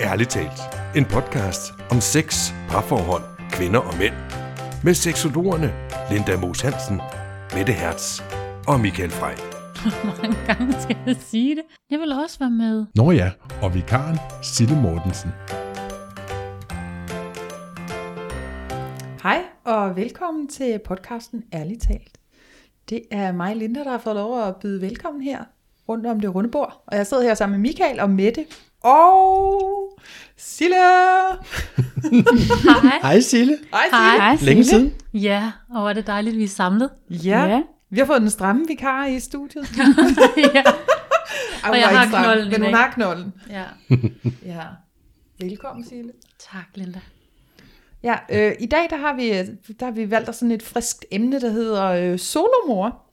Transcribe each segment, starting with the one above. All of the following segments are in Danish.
Ærligt talt. En podcast om sex, parforhold, kvinder og mænd. Med seksologerne Linda Moos Hansen, Mette Hertz og Michael Frey. Hvor mange gange skal jeg sige det? Jeg vil også være med. Nå ja, og vikaren Sille Mortensen. Hej og velkommen til podcasten Ærligt talt. Det er mig, Linda, der har fået lov at byde velkommen her rundt om det runde bord. Og jeg sidder her sammen med Michael og Mette og Sille. Hej. Hej Sille. Hej Hej. Sille. Længe siden. Ja, og hvor er det dejligt, vi er samlet. Ja. Ja. Vi har fået den stramme vikar i studiet. ja. Ej, Og jeg var har stram, knolden Men hun har knolden. ja. Ja. Velkommen, Sille. Tak, Linda. Ja, øh, i dag der har, vi, der har vi valgt os sådan et friskt emne, der hedder øh, solomor.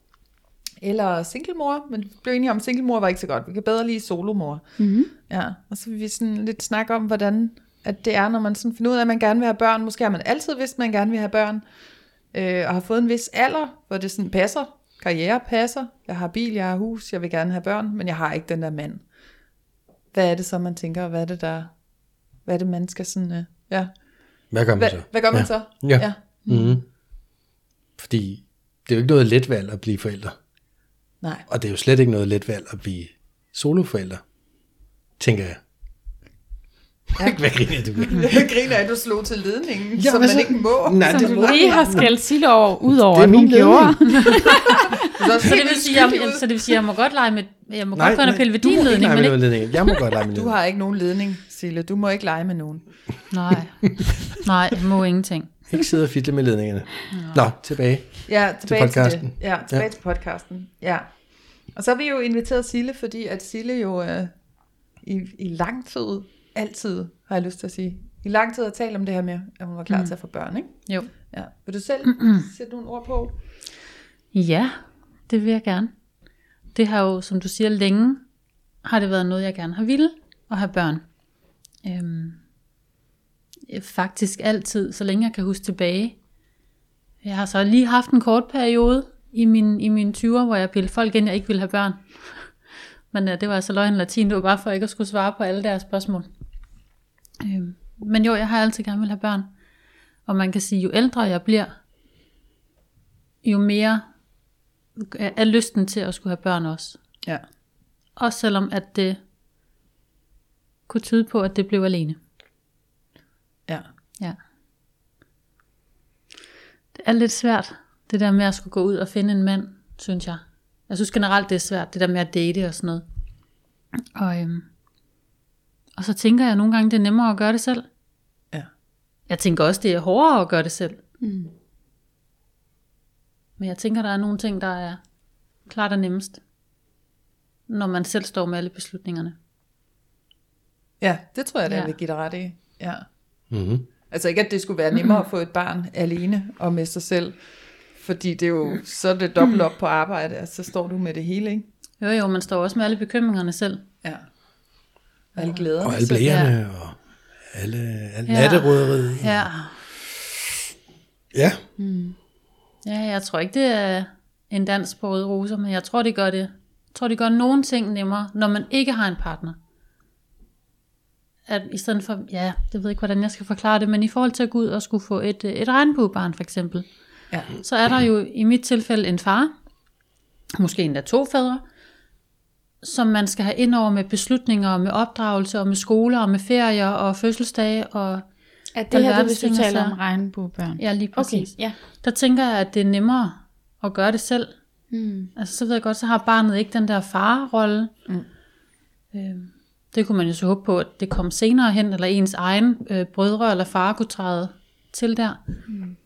Eller singlemor, men vi blev enige om, at singlemor var ikke så godt. Vi kan bedre lide solomor. Mm-hmm. Ja, og så vil vi sådan lidt snakke om, hvordan at det er, når man sådan finder ud af, at man gerne vil have børn. Måske har man altid vidst, at man gerne vil have børn. Øh, og har fået en vis alder, hvor det sådan passer. Karriere passer. Jeg har bil, jeg har hus, jeg vil gerne have børn, men jeg har ikke den der mand. Hvad er det så, man tænker? Hvad er det, der... Hvad er det, man skal sådan... Øh, ja. Hvad gør man Hvad, så? hvad gør man ja. så? Ja. ja. Mm. Fordi det er jo ikke noget let valg at blive forældre. Nej. Og det er jo slet ikke noget let valg at blive soloforældre. Tænker jeg. Ja. Hvad griner du? Jeg griner, at du slog til ledningen, Ja, som man så? ikke må. Nej, det må vi har skældt Sille over, ud over, Det er at min hun gjorde. Så, Så det vil sige, jeg, så det vil sige, jeg må godt lege med, jeg må Nej, godt gå og nej, pille ved du din ledning, med ikke... ledningen. Jeg må godt lege med Du har ikke nogen ledning, Sille. Du må ikke lege med nogen. Nej, nej, jeg må ingenting. Ikke sidde og fidle med ledningerne. Nå, tilbage. Ja, tilbage til, podcasten. det. Ja, tilbage ja. til podcasten. Ja. Og så har vi jo inviteret Sille, fordi at Sille jo øh, i, i lang tid, altid har jeg lyst til at sige, i lang tid har talt om det her med, at hun var klar mm. til at få børn, ikke? Jo. Ja. Vil du selv sætte nogle ord på? Ja, det vil jeg gerne. Det har jo, som du siger, længe har det været noget, jeg gerne har ville at have børn. Øhm, faktisk altid, så længe jeg kan huske tilbage. Jeg har så lige haft en kort periode i, min, i mine 20'er, hvor jeg pillede folk ind, jeg ikke ville have børn. Men ja, det var altså løgn latin, det var bare for ikke at skulle svare på alle deres spørgsmål. Øhm, men jo, jeg har altid gerne vil have børn. Og man kan sige, jo ældre jeg bliver, jo mere er er lysten til at skulle have børn også. Ja. Også selvom at det kunne tyde på, at det blev alene. Ja. Ja. Det er lidt svært, det der med at skulle gå ud og finde en mand, synes jeg. Jeg synes generelt, det er svært, det der med at date og sådan noget. Og, øhm, og så tænker jeg nogle gange, det er nemmere at gøre det selv. Ja. Jeg tænker også, det er hårdere at gøre det selv. Mm. Men jeg tænker, der er nogle ting, der er klart og nemmest. Når man selv står med alle beslutningerne. Ja, det tror jeg, det Ja. vil give dig ret i. Ja. Mm-hmm. Altså ikke, at det skulle være nemmere at få et barn alene og med sig selv. Fordi det er jo, så er det dobbelt op på arbejde, og så står du med det hele, ikke? Jo jo, man står også med alle bekymringerne selv. Ja. Og alle glæder. Og alle blæerne, og alle, alle Ja. natteråderiet. Ja. Ja. Ja, jeg tror ikke, det er en dans på røde roser, men jeg tror, det gør det. Jeg tror, det gør nogle ting nemmere, når man ikke har en partner. At i stedet for, ja, det ved jeg ikke, hvordan jeg skal forklare det, men i forhold til at gå ud og skulle få et, øh, et regnbuebarn for eksempel, Ja. så er der jo i mit tilfælde en far, måske endda to fædre, som man skal have ind over med beslutninger, og med opdragelse, og med skoler, og med ferier, og fødselsdage, og Er det her det, hvis du taler altså. om regnbuebørn? ja, lige Okay, præcis. ja. Der tænker jeg, at det er nemmere at gøre det selv, Mm. Altså, så ved jeg godt, så har barnet ikke den der farrolle. Mm. Øhm, det kunne man jo så håbe på, at det kom senere hen, eller ens egen øh, brødre eller far kunne træde til der. Mm.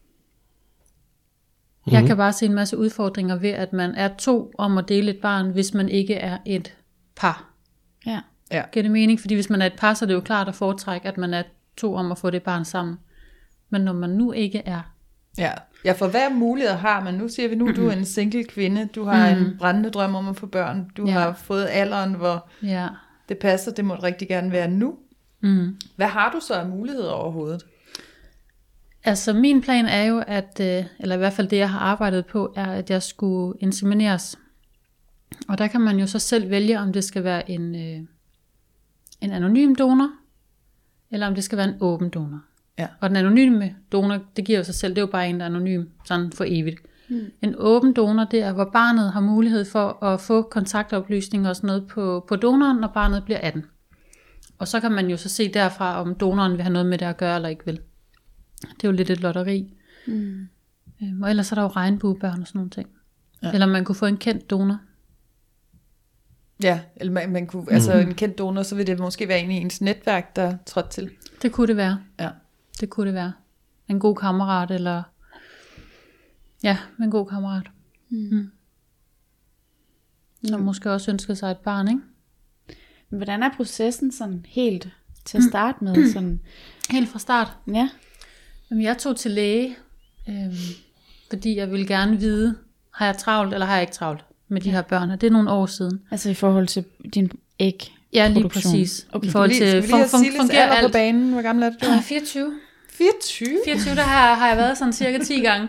Jeg kan bare se en masse udfordringer ved, at man er to om at dele et barn, hvis man ikke er et par. Ja. Ja. Giver det mening? Fordi hvis man er et par, så er det jo klart at foretrække, at man er to om at få det barn sammen. Men når man nu ikke er, Ja. ja, for hvad muligheder har man? Nu siger vi nu, du er en single kvinde, du har mm. en brændende drøm om at få børn, du ja. har fået alderen, hvor ja, det passer, det må det rigtig gerne være nu. mm. Hvad har du så af muligheder overhovedet? Altså min plan er jo, at, øh, eller i hvert fald det jeg har arbejdet på, er at jeg skulle insemineres. Og der kan man jo så selv vælge, om det skal være en, øh, en anonym donor, eller om det skal være en åben donor. Ja. Og den anonyme donor, det giver jo sig selv, det er jo bare en, der er anonym, sådan for evigt. Mm. En åben donor, det er, hvor barnet har mulighed for at få kontaktoplysninger og sådan noget på, på donoren, når barnet bliver 18. Og så kan man jo så se derfra, om donoren vil have noget med det at gøre eller ikke vil. Det er jo lidt et lotteri. Mm. Øhm, og ellers er der jo regnbuebørn og sådan nogle ting. Ja. Eller man kunne få en kendt donor. Ja, eller man, man kunne, altså en kendt donor, så vil det måske være en i ens netværk, der trådte til. Det kunne det være. Ja. Det kunne det være. En god kammerat, eller... Ja, en god kammerat. Mm. Som måske også ønsker sig et barn, ikke? Men Hvordan er processen sådan helt til at starte med? Sådan, Helt fra start. ja. Jamen, jeg tog til læge, øhm, fordi jeg ville gerne vide, har jeg travlt, eller har jeg ikke travlt med de her børn. Og det er nogle år siden. Altså i forhold til din æg. Ja, lige Produktion. præcis. Okay. I forhold Skal vi til, lige, skal vi lige have fun- fun- fungerer alder på alt. banen? Hvor gammel er du? Jeg er 24. 24? 24, der har, har jeg været sådan cirka 10 gange.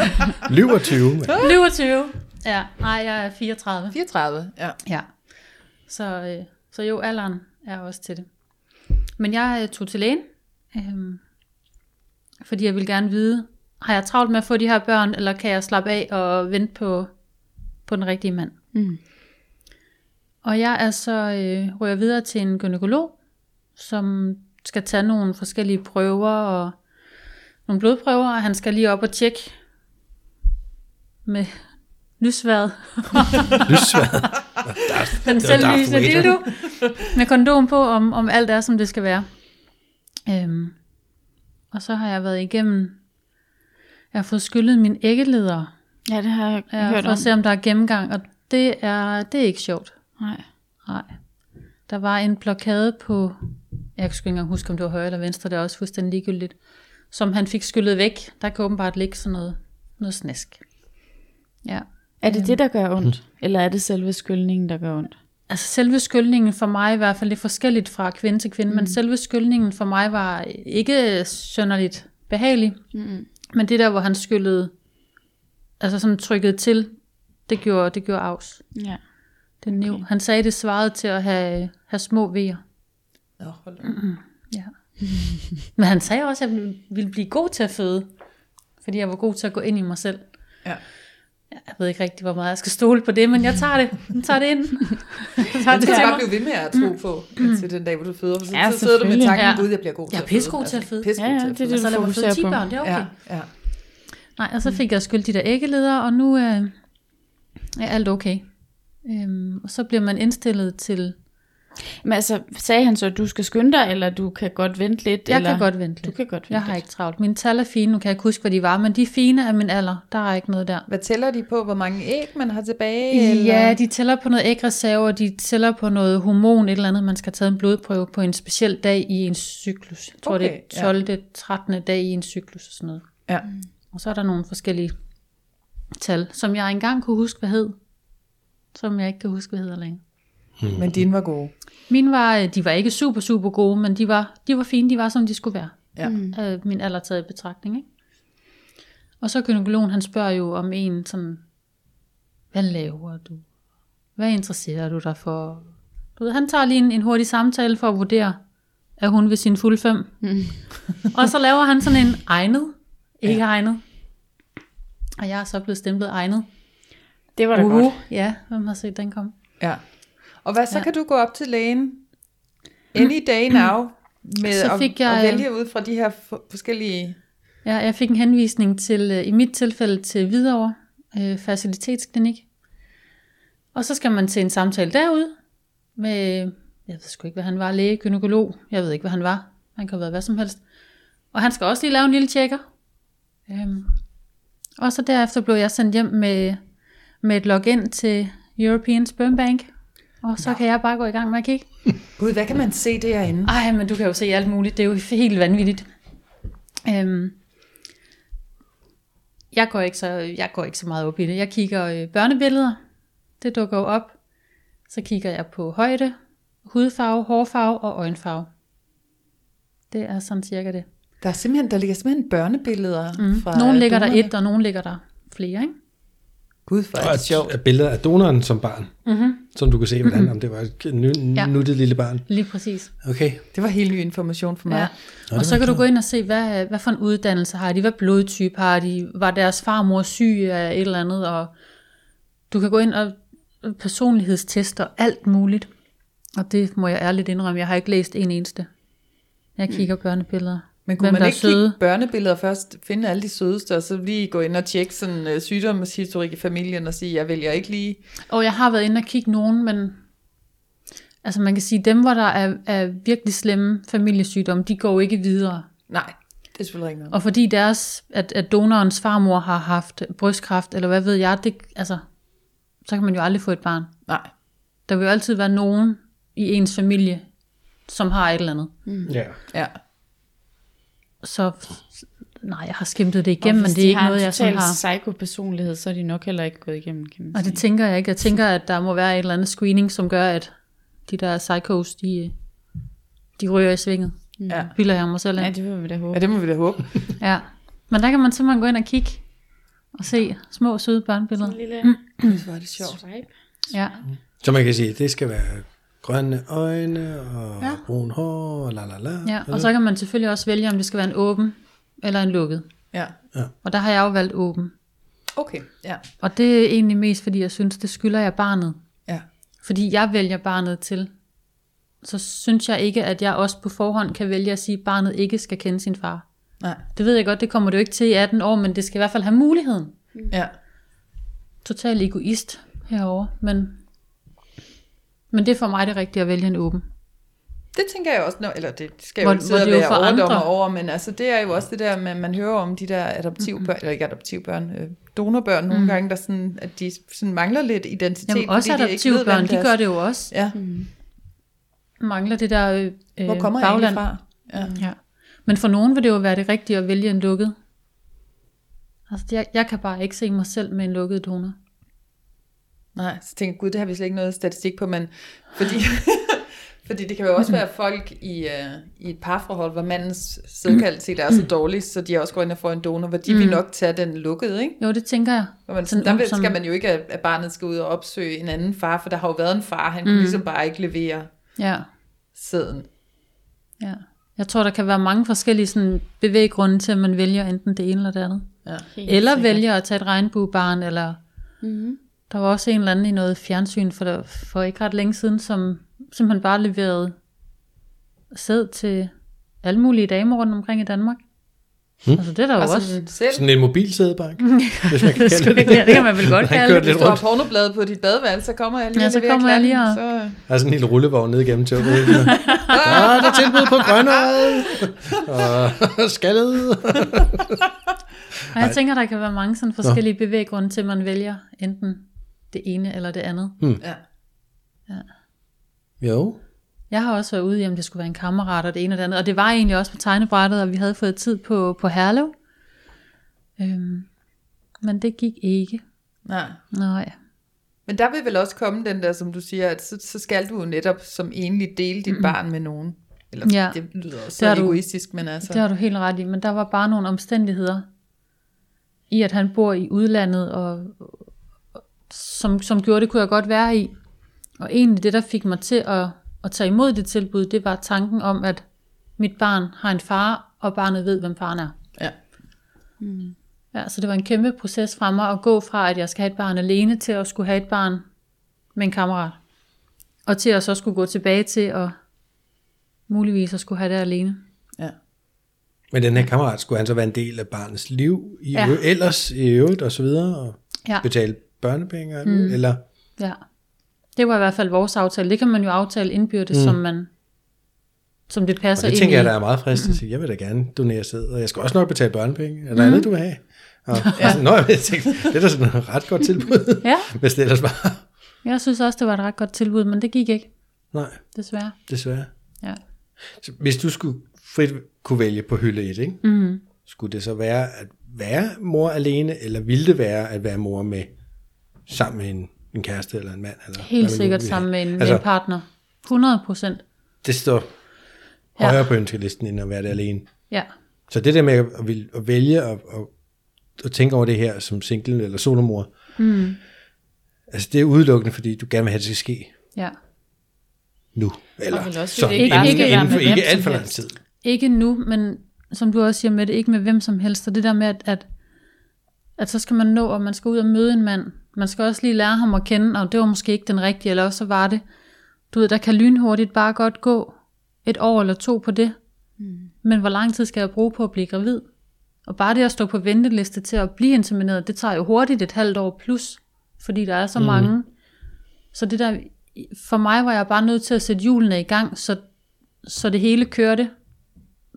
Lyver 20. mand. Løver 20. Ja, nej, jeg er 34. 34, ja. Ja. Så, øh, så jo, alderen er også til det. Men jeg øh, tog til lægen, øh, fordi jeg vil gerne vide, har jeg travlt med at få de her børn, eller kan jeg slappe af og vente på, på den rigtige mand? Mm. Og jeg er så øh, rører videre til en gynekolog, som skal tage nogle forskellige prøver og nogle blodprøver, og han skal lige op og tjekke med lysværet. Lysværet. Den selvlysende dildo med kondom på, om, om alt er, som det skal være. Øhm, og så har jeg været igennem, jeg har fået skyllet min æggeleder, Ja, det har jeg ja, hørt for om. at se, om der er gennemgang, og det er, det er ikke sjovt. Nej. Nej. Der var en blokade på, jeg kan sgu ikke engang huske, om det var højre eller venstre, det er også fuldstændig ligegyldigt, som han fik skyllet væk. Der kan åbenbart ligge sådan noget, noget snask. Ja. Er det det, der gør ondt? Eller er det selve skyldningen, der gør ondt? Altså selve skyldningen for mig i hvert fald, er forskelligt fra kvinde til kvinde, mm. men selve skyldningen for mig var ikke sønderligt behagelig. Mm. Men det der, hvor han skyllede, altså sådan trykket til, det gjorde, det gjorde afs. Ja. Det nev. Han sagde, det svarede til at have, have små vejer. Nå, hold da. Ja. Men han sagde også, at jeg ville- blive god til at føde. Fordi jeg var god til at gå ind i mig selv. Ja. Jeg ved ikke rigtig, hvor meget jeg skal stole på det, men jeg tager det. Jeg tager det ind. Jeg tager Du det skal til bare blive ved med at tro på, til den dag, hvor du føder. Så, Ja, så sidder du med tanken, Ja. gud, jeg bliver god til Jeg er at føde. pissegod til at føde. Pissegod Ja, ja, det er føde. det, Så lad mig føde fokuserer 10 på. børn, det er okay. Ja, ja. Nej, og så fik jeg skyldt de der æggeleder, og nu øh, er alt okay. Øhm, og så bliver man indstillet til, Men altså, sagde han så, at du skal skynde dig, eller du kan godt vente lidt? jeg eller? kan godt vente Du lidt. kan godt vente Jeg har lidt. ikke travlt. Mine tal er fine, nu kan jeg ikke huske, hvad de var, men de er fine af min alder. Der er ikke noget der. Hvad tæller de på, hvor mange æg man har tilbage? Eller? Ja, de tæller på noget ægreserve, og de tæller på noget hormon, et eller andet. Man skal tage en blodprøve på en speciel dag i en cyklus. Jeg tror, Okay, det er 12. 13. dag i en cyklus og sådan noget. Ja. Og så er der nogle forskellige tal, som jeg engang kunne huske, hvad hed. Som jeg ikke kan huske, hvad hedder længere. Men dine var gode. Mine var, øh, de var ikke super, super gode, men de var, de var fine, de var som de skulle være. Ja. Mm. Øh, min alder taget i betragtning, ikke? Og så gynekologen, han spørger jo om en sådan, hvad laver du? Hvad interesserer du dig for? Du ved, han tager lige en, en hurtig samtale for at vurdere, er hun ved sin fuld fem. Mm. og så laver han sådan en egnet, ikke ja. egnet. Og jeg er så blevet stemplet egnet. Det var da Uhu. godt. Ja, hvem har set den komme? Ja. Og hvad så Ja. kan du gå op til lægen any day now med Så at, fik jeg- at vælge ud fra de her for- forskellige... Ja, jeg fik en henvisning til, øh, i mit tilfælde til Hvidovre øh, Facilitetsklinik. Og så skal man til en samtale derude med, jeg ved sgu ikke, hvad han var, læge, gynekolog, jeg ved ikke, hvad han var. Han kan været hvad som helst. Og han skal også lige lave en lille tjekker. Øhm. Og så derefter blev jeg sendt hjem med, med et login til European Sperm Bank. Og så kan jeg bare gå i gang med at kigge. Gud, hvad kan man se derinde? Ej, men du kan jo se alt muligt. Det er jo helt vanvittigt. Øhm, jeg, går ikke så, jeg går ikke så meget op i det. Jeg kigger øh, børnebilleder. Det dukker jo op. Så kigger jeg på højde, hudfarve, hårfarve og øjenfarve. Det er sådan cirka det. Der, er simpelthen, der ligger simpelthen børnebilleder Mm. fra Nogle ligger der et, og nogle ligger der flere. Ikke? Gud, for er det et, sjovt. et billede af donoren som barn, mm-hmm. som du kunne se, hvordan om det var et nu- Ja. nuttet lille barn. Lige præcis. Okay. Det var helt ny information for mig. Ja. Ja. Og så kan du gå ind og se, hvad, hvad for en uddannelse har de, hvad blodtype har de, var deres farmor syg af et eller andet, og du kan gå ind og personlighedstester alt muligt. Og det må jeg ærligt indrømme, jeg har ikke læst en eneste. Jeg kigger børnebilleder. Men kunne Hvem man ikke søde. kigge børnebilleder først, finde alle de sødeste, og så lige gå ind og tjekke sådan uh, sygdomshistorik i familien og sige, jeg vælger ikke lige. Og jeg har været inde og kigge nogen, men altså man kan sige, dem hvor der er, er virkelig slemme familiesygdomme, de går ikke videre. Nej, det er selvfølgelig ikke noget. Og fordi deres, at, at donorens farmor har haft brystkræft, eller hvad ved jeg, det, altså, så kan man jo aldrig få et barn. Nej. Der vil jo altid være nogen i ens familie, som har et eller andet. Ja. Ja. Så nej, jeg har skimtet det igennem, men det er de ikke har noget, jeg sådan har. psykopersonlighed, så er de nok heller ikke gået igennem, kan man Og sige. det tænker jeg ikke. Jeg tænker, at der må være et eller andet screening, som gør, at de der psychos, de, de ryger i svinget. Ja. Bilder jeg mig selv Ja, ind. det vil vi da håbe. ja, det må vi da håbe. Ja. Men der kan man simpelthen gå ind og kigge og se små, søde børnebilleder. En lille Det var det sjovt. swipe. Ja. Så man kan sige, at det skal være grønne øjne og Ja. ja. brun hår og la la la. ja. Og så kan man selvfølgelig også vælge, om det skal være en åben eller en lukket. Ja. Og der har jeg jo valgt åben. Okay, ja. Og det er egentlig mest, fordi jeg synes, det skylder jeg barnet. Ja. Fordi jeg vælger barnet til. Så synes jeg ikke, at jeg også på forhånd kan vælge at sige, at barnet ikke skal kende sin far. Nej. Det ved jeg godt, det kommer det jo ikke til i 18 år, men det skal i hvert fald have muligheden. Ja. Total egoist herover, men, men det er for mig det rigtige at vælge en åben. Det tænker jeg også, eller det skal Hvor- jo ikke sidde og være overdommer over, men altså det er jo også det der med, man hører om de der adoptivbørn, eller ikke adoptivbørn, øh, donorbørn nogle Mm. gange, der sådan, at de sådan mangler lidt identitet, Jamen også de adoptivbørn, de deres- gør det jo også. Ja, Mangler det der øh, hvor kommer jeg bagland. fra? Ja. Ja. Men for nogen vil det jo være det rigtige at vælge en lukket. Altså, jeg, jeg kan bare ikke se mig selv med en lukket donor. Nej, så tænker jeg, gud, det har vi slet ikke noget statistik på, men fordi, fordi det kan jo også være folk i, uh, i et parforhold, hvor mandens sædkvalitet er så dårlig, så de også går ind og får en donor, hvor de vil nok tage den lukkede, ikke? Jo, det tænker jeg. Hvor man, Sådan der som- skal man jo ikke, at barnet skal ud og opsøge en anden far, for der har jo været en far, han kunne Mm. ligesom bare ikke levere Ja, sæden. ja. Jeg tror, der kan være mange forskellige sådan, bevæggrunde til, at man vælger enten det ene eller det andet. Ja. Helt Eller sikkert. vælger at tage et regnbuebarn, eller Mhm. Der var også en eller anden i noget fjernsyn for, der, for ikke ret længe siden, som simpelthen bare leverede sæd til alle mulige damer rundt omkring i Danmark. Hmm. Altså det er der jo Og også. sådan selv, Sådan en mobilsædebank, hvis man kan Det, kalde det det kan man vel godt kalde det. hvis du har rundt. pornobladet på dit badeværelse, så kommer jeg lige Ja, så kommer jeg lige og- Så, sådan en lille rullevogn ned igennem toget. Ja, der er tilbud på grønøjet. Og skaldet. Og jeg tænker, der kan være mange sådan forskellige bevæggrunde til, at man vælger enten det ene eller det andet. ja. Jo. Jeg har også været ude i, om det skulle være en kammerat og det ene og det andet. Og det var egentlig også på tegnebrættet, og vi havde fået tid på, på Herlev. Øhm, men det gik ikke. Nej. Nej. Men der vil vel også komme den der, som du siger, at så, så skal du jo netop som enlig dele dit barn med nogen. Eller Ja. det lyder også Det så du- egoistisk, men altså... Det har du helt ret i, men der var bare nogle omstændigheder i, at han bor i udlandet, og som, som gjorde det, kunne jeg godt være i. Og egentlig det, der fik mig til at, at tage imod det tilbud, det var tanken om, at mit barn har en far, og barnet ved, hvem faren er. Ja. Ja, så det var en kæmpe proces fra mig at gå fra, at jeg skal have et barn alene, til at skulle have et barn med en kammerat. Og til at så skulle gå tilbage til at muligvis at skulle have det alene. ja. Men den her kammerat, skulle han så være en del af barnets liv i Ja. ja. ellers i øvrigt og så videre, og Ja. betale børnepenge, mm. eller Ja, det var i hvert fald vores aftale. Det kan man jo aftale indbyrdes, mm. som man som det passer det ind tænker i. jeg, der er meget frist at sige, jeg vil da gerne donere sæd, og jeg skal også nok betale børnepenge. Er der andet, du vil have? Og, ja. altså, nå, jeg tænkte, det er da sådan et ret godt tilbud, Ja, hvis det ellers var. jeg synes også, det var et ret godt tilbud, men det gik ikke, Nej, desværre. desværre. Ja. Så hvis du skulle frit kunne vælge på hylde 1, ikke? Mm. skulle det så være at være mor alene, eller ville det være at være mor med sammen med en, en kæreste eller en mand? Eller Helt hvad sikkert vil sammen med en, altså, med en partner. 100 procent. Det står Ja. højere på ønskelisten, end at være det alene. Ja. Så det der med at, vil- at vælge at, at, at tænke over det her som single eller solomor, Mm. Altså det er udelukkende, fordi du gerne vil have, det skal ske Ja. nu. Eller, også, så ikke inden, skal inden, for ikke alt for lang tid. Ikke nu, men som du også siger med det, ikke med hvem som helst. Og det der med, at, at, at så skal man nå, og man skal ud og møde en mand. Man skal også lige lære ham at kende, og det var måske ikke den rigtige, eller også så var det. Du ved, der kan lynhurtigt bare godt gå et år eller to på det. Mm. Men hvor lang tid skal jeg bruge på at blive gravid? Og bare det at stå på venteliste til at blive insemineret, det tager jo hurtigt et halvt år plus, fordi der er så mm. mange. Så det der, for mig var jeg bare nødt til at sætte hjulene i gang, så, så det hele kørte,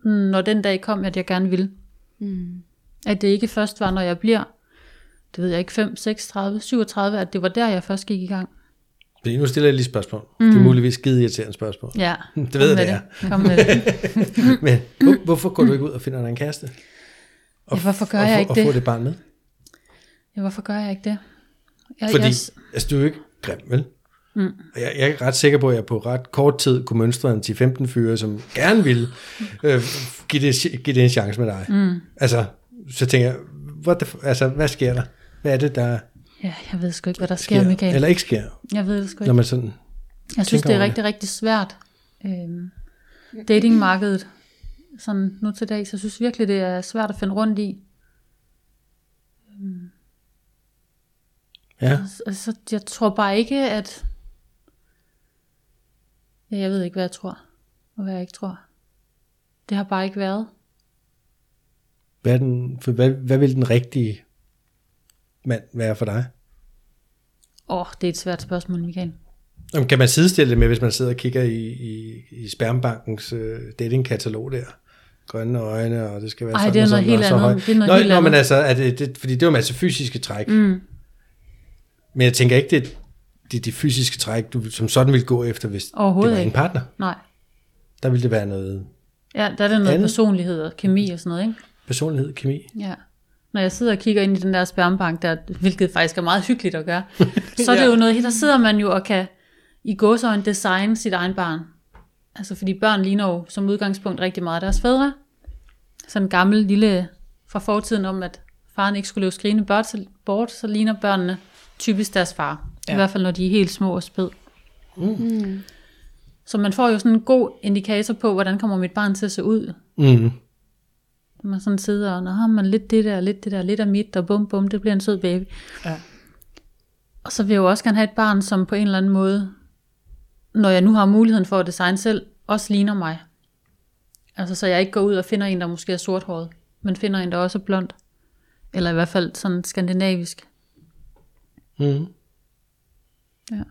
når den dag kom, at jeg gerne ville. Mm. At det ikke først var, når jeg bliver, det ved jeg ikke, 5, 6, 30, 37, at det var der, jeg først gik i gang. Fordi nu stiller jeg lige et spørgsmål. Mm. Det er muligvis skide irriterende spørgsmål. Ja, Det ved jeg, det. Kom med det. Men hvor, hvorfor går du ikke ud og finder dig en kæreste? Og, Ja, hvorfor gør og, jeg ikke og det? få det barn med? Ja, hvorfor gør jeg ikke det? Jeg, Fordi, jeg, altså du er jo ikke grim, vel? Mm. Og jeg, jeg er ret sikker på, at jeg på ret kort tid kunne mønstre en 10-15 fyre, som gerne ville øh, give, det, give det en chance med dig. Mm. Altså, så tænker jeg, what the, altså, hvad sker der? Hvad er det, der ja, jeg ved sgu ikke, hvad der sker, sker, Michael. eller ikke sker, Jeg ved det sgu når ikke. man sådan... Jeg synes, det er rigtig, rigtig svært. Øhm, datingmarkedet, sådan nu til dag, så jeg synes virkelig, det er svært at finde rundt i. Ja, Altså, jeg tror bare ikke, at... Ja, jeg ved ikke, hvad jeg tror, og hvad jeg ikke tror. Det har bare ikke været. hvad, den, for hvad, hvad vil den rigtige mand være for dig? Åh, oh, det er et svært spørgsmål, Michael. Jamen, kan man sidestille det med, hvis man sidder og kigger i, i, i Spermbankens øh, datingkatalog der? Grønne øjne, og det skal være Ej, sådan det er og noget helt andet. høj. Det er noget Nå, helt nå, men altså, er det, det, fordi det er jo en masse fysiske træk. Mm. Men jeg tænker ikke, det er det, er de fysiske træk, du som sådan vil gå efter, hvis det var en partner. Nej. Der ville det være noget Ja, der er det noget Andet? personlighed og kemi og sådan noget, ikke? personlighed, kemi. Ja. Når jeg sidder og kigger ind i den der spermbank, der, hvilket faktisk er meget hyggeligt at gøre, så er det jo noget, der sidder man jo og kan i gåsøjne designe sit egen barn. Altså fordi børn ligner jo som udgangspunkt rigtig meget deres fædre. Sådan en gammel lille fra fortiden om, at faren ikke skulle løbe skrigende bort, så, bort, så ligner børnene typisk deres far. Ja. I Ja. hvert fald når de er helt små og spæd. Mm. Så man får jo sådan en god indikator på, hvordan kommer mit barn til at se ud, Mm. Man sådan sidder og, har man lidt det der, lidt det der, lidt af mit, og bum bum, det bliver en sød baby. Ja. Og så vil jeg jo også gerne have et barn, som på en eller anden måde, når jeg nu har muligheden for at designe selv, også ligner mig. Altså så jeg ikke går ud og finder en, der måske er sorthåret, men finder en, der også er blond. Eller i hvert fald sådan skandinavisk. Mm. Ja.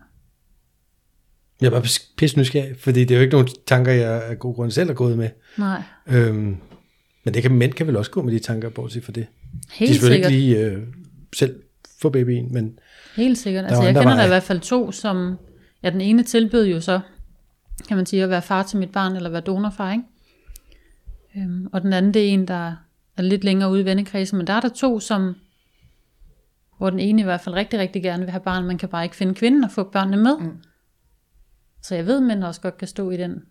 Jeg er bare pisse nysgerrig, fordi det er jo ikke nogen tanker, jeg af god grund selv er gået med. Nej, Øhm, men det kan, mænd kan vel også gå med de tanker, bortset for det. helt de skal selvfølgelig sikkert. ikke lige øh, selv få babyen, men Helt sikkert. Der Altså jeg kender der i hvert fald to, som, ja den ene tilbød jo så, kan man sige, at være far til mit barn, eller være donorfar, ikke? Øhm, og den anden, det er en, der er lidt længere ude i vennekredsen, men der er der to, som, hvor den ene i hvert fald rigtig, rigtig gerne vil have barn, man kan bare ikke finde kvinden og få børnene med. Mm. Så jeg ved, at mænd også godt kan stå i den.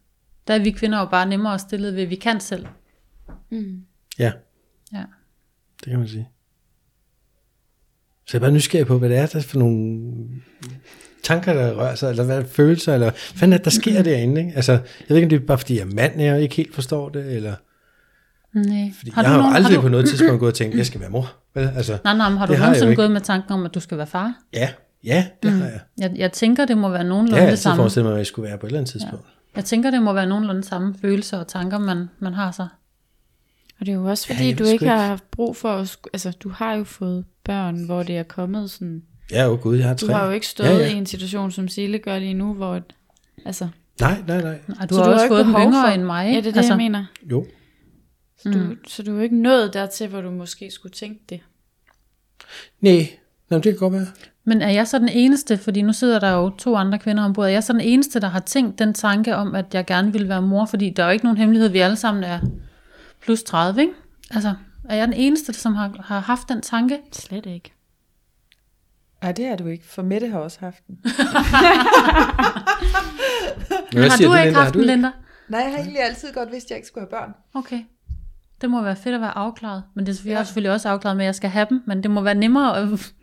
Der er vi kvinder jo bare nemmere stillet ved, at vi kan selv. Ja, Ja. det kan man sige. Så jeg er bare nysgerrig på, hvad det er der for nogle tanker, der rører sig, eller hvad følelser, eller hvad fanden er det, der sker derinde, ikke? Altså, jeg ved ikke, om det er bare fordi, jeg er mand, jeg ikke helt forstår det, eller... Nej. Fordi har jeg har jo aldrig på noget tidspunkt gået og tænkt, jeg skal være mor. Vel? Altså, Nej, nej, men har du Det har nogensinde gået med tanken om, at du skal være far? ja, ja, det mm. har jeg. Jeg, jeg tænker, det må være Det nogenlunde har jeg det altid samme. forestillet mig, at jeg skulle være på et eller andet tidspunkt. Jeg tænker, det må være nogenlunde samme følelser og tanker, man, man har så. Og det er jo også fordi, ja, du ikke sgu har haft brug for at... Altså, du har jo fået børn, hvor det er kommet sådan... Ja, jo gud, jeg har Du tre. har jo ikke stået Ja, ja, i en situation, som Sille gør lige nu, hvor... Altså, Nej, nej, nej. Og du Så har du har også ikke fået dem behov yngre for- end mig. ja, ikke? det er det, altså, jeg mener. Jo. Så, du, så du er jo ikke nået dertil, hvor du måske skulle tænke det. Nej, Nå, det kan godt være. Men er jeg så den eneste, fordi nu sidder der jo to andre kvinder ombord, er jeg så den eneste, der har tænkt den tanke om, at jeg gerne vil være mor, fordi der er jo ikke nogen hemmelighed, vi alle sammen er plus 30, ikke? Altså, er jeg den eneste, som har, har haft den tanke? Slet ikke. Nej, det er du ikke, for Mette har også haft den. Har siger du, ikke Linda? haft den? Linda? Nej, jeg har egentlig altid godt vidst, at jeg ikke skulle have børn. Okay. Det må være fedt at være afklaret. Men det er selvfølgelig, ja. selvfølgelig også afklaret med, at jeg skal have dem. Men det må være nemmere at,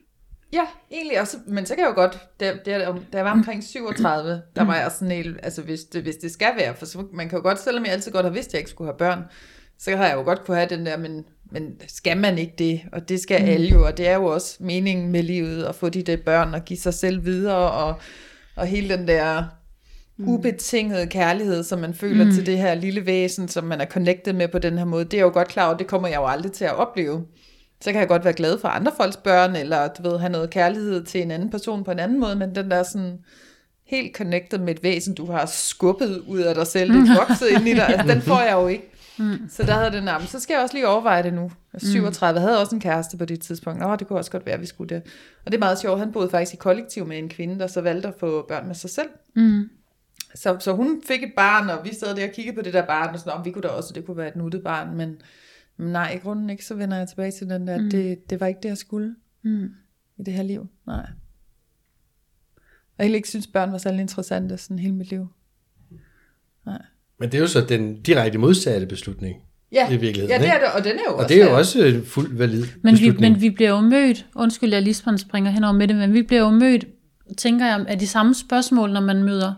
Ja, egentlig også, men så kan jeg jo godt, da, da, da jeg var omkring 37, der var jeg sådan helt, altså hvis det, hvis det skal være, for så, man kan jo godt, selvom jeg altid godt har vidst, at jeg ikke skulle have børn, så har jeg jo godt kunne have den der, men, men skal man ikke det? Og det skal mm. alle jo, og det er jo også meningen med livet, at få de der børn og give sig selv videre, og, og hele den der ubetingede kærlighed, som man føler mm. til det her lille væsen, som man er connected med på den her måde, det er jeg jo godt klar over, det kommer jeg jo aldrig til at opleve. Så kan jeg godt være glad for andre folks børn, eller du ved, have noget kærlighed til en anden person på en anden måde, men den der sådan helt connected med et væsen, du har skubbet ud af dig selv, det er vokset ind i dig, altså, den får jeg jo ikke. Mm. Så der havde det nærmest, så skal jeg også lige overveje det nu. Jeg er 37, mm. havde også en kæreste på det tidspunkt. Åh, det kunne også godt være, at vi skulle det. Og det er meget sjovt, han boede faktisk i kollektiv med en kvinde, der så valgte at få børn med sig selv. Mm. Så, så hun fik et barn, og vi sad der og kiggede på det der barn, og sådan, om vi kunne da også, det kunne være et nuttet barn, men, nej, i grunden ikke, så vender jeg tilbage til den der, mm. det, det var ikke det, jeg skulle Mm. i det her liv. Nej. Jeg heller ikke synes, børn var særlig interessante sådan hele mit liv. Nej. Men det er jo så den direkte modsatte beslutning. Ja, I virkeligheden, ja det er det, og den er jo Og også det er jo også en fuldt valid Men vi, beslutning. men vi bliver jo mødt, undskyld, jeg lige springer henover med det, men vi bliver jo mødt, tænker jeg, af de samme spørgsmål, når man møder